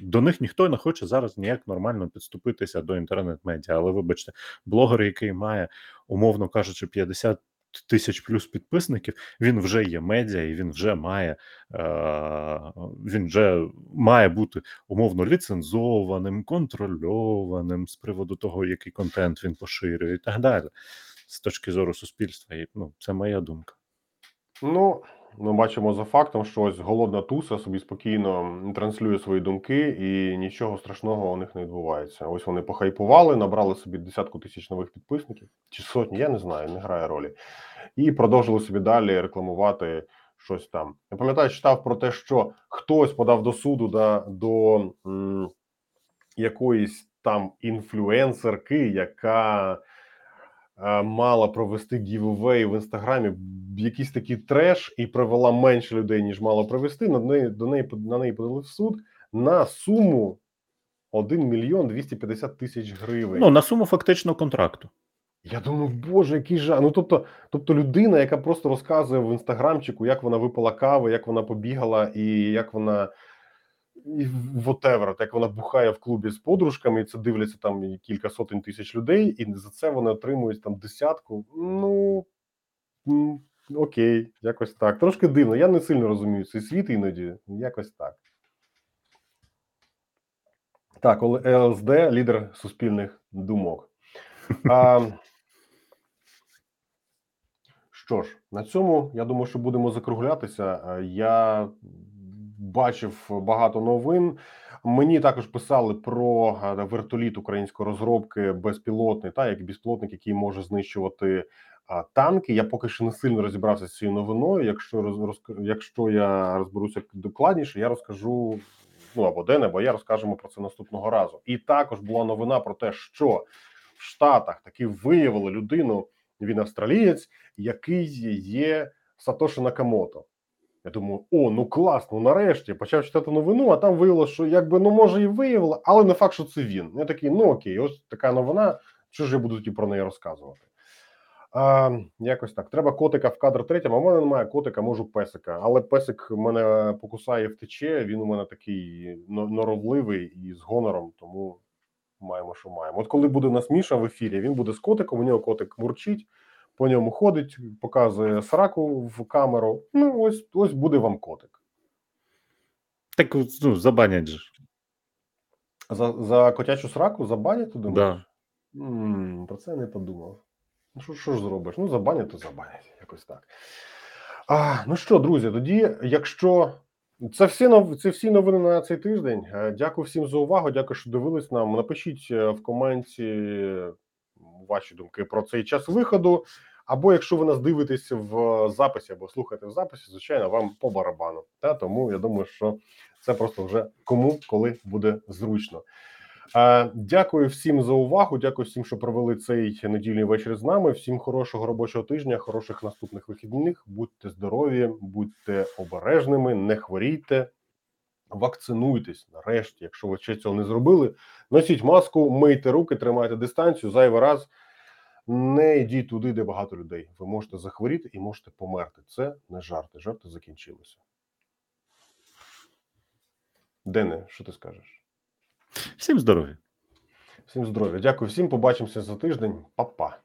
до них ніхто не хоче зараз ніяк нормально підступитися до інтернет-медіа. Але вибачте, блогер, який має, умовно кажучи, 50 тисяч плюс підписників, він вже є медіа, і він вже має е, він вже має бути умовно ліцензованим, контрольованим з приводу того, який контент він поширює, і так далі. З точки зору суспільства, і ну це моя думка. Ну, ми бачимо за фактом, що ось голодна туса собі спокійно транслює свої думки, і нічого страшного у них не відбувається. Ось вони похайпували, набрали собі десятку тисяч нових підписників чи сотні, я не знаю, не грає ролі, і продовжили собі далі рекламувати щось там. Я пам'ятаю, читав про те, що хтось подав до суду да, до м, якоїсь там інфлюенсерки, яка мала провести giveaway в інстаграмі, якийсь такий треш, і привела менше людей, ніж мала провести. На неї до неї на неї подали в суд на суму 1 мільйон 250 тисяч гривень. Ну на суму фактично контракту. Я думаю, боже, який жах. Ну тобто, тобто людина, яка просто розказує в інстаграмчику, як вона випила кави, як вона побігала, і як вона і whatever, як вона бухає в клубі з подружками, і це дивляться там кілька сотень тисяч людей, і за це вони отримують там десятку. Ну окей, якось так. Трошки дивно. Я не сильно розумію цей світ іноді. Якось так. Так, ЛСД лідер суспільних думок. А, що ж, на цьому я думаю, що будемо закруглятися. Я бачив багато новин. Мені також писали про е, вертоліт української розробки безпілотний, та як безпілотник, який може знищувати танки. Я поки що не сильно розібрався з цією новиною. Якщо роз, якщо я розберуся докладніше, я розкажу. Ну або Ден, або я розкажемо про це наступного разу. І також була новина про те, що в Штатах таки виявили людину. Він австралієць, який є Сатоші Накамото. Я думаю, о, ну клас, ну нарешті почав читати новину, а там виявилося, що якби ну може і виявили, але не факт, що це він. Я такий, ну окей, ось така новина. Що ж я буду тоді про неї розказувати? А, якось так. Треба котика в кадр третьому. А в мене немає котика, можу песика. Але песик мене покусає втече. Він у мене такий но- норовливий і з гонором, тому маємо, що маємо. От коли буде у нас Міша в ефірі, він буде з котиком, у нього котик мурчить, по ньому ходить, показує сраку в камеру. Ну, ось ось буде вам котик. Так ну, забанять же. За, за котячу сраку забанять, ти думаєш? Да. Про це я не подумав. Ну, що, що ж зробиш? Ну, забанять, то забанять. Якось так. А, ну що, друзі, тоді, якщо це всі нов... це всі новини на цей тиждень. Е, Дякую всім за увагу. Дякую, що дивились нам. Напишіть е, в коменті ваші думки про цей час виходу. Або якщо ви нас дивитесь в записі або слухаєте в записі, звичайно, вам по барабану. Та тому я думаю, що це просто вже кому коли буде зручно. Е, Дякую всім за увагу. Дякую всім, що провели цей недільний вечір з нами. Всім хорошого робочого тижня, хороших наступних вихідних. Будьте здорові, будьте обережними, не хворійте, вакцинуйтесь нарешті. Якщо ви ще цього не зробили, носіть маску, мийте руки, тримайте дистанцію. Зайвий раз не йдіть туди, де багато людей. Ви можете захворіти і можете померти. Це не жарти. Жарти закінчилися. Дене, що ти скажеш? Всім здоров'я. Всім здоров'я. Дякую всім. Побачимося за тиждень. Па-па.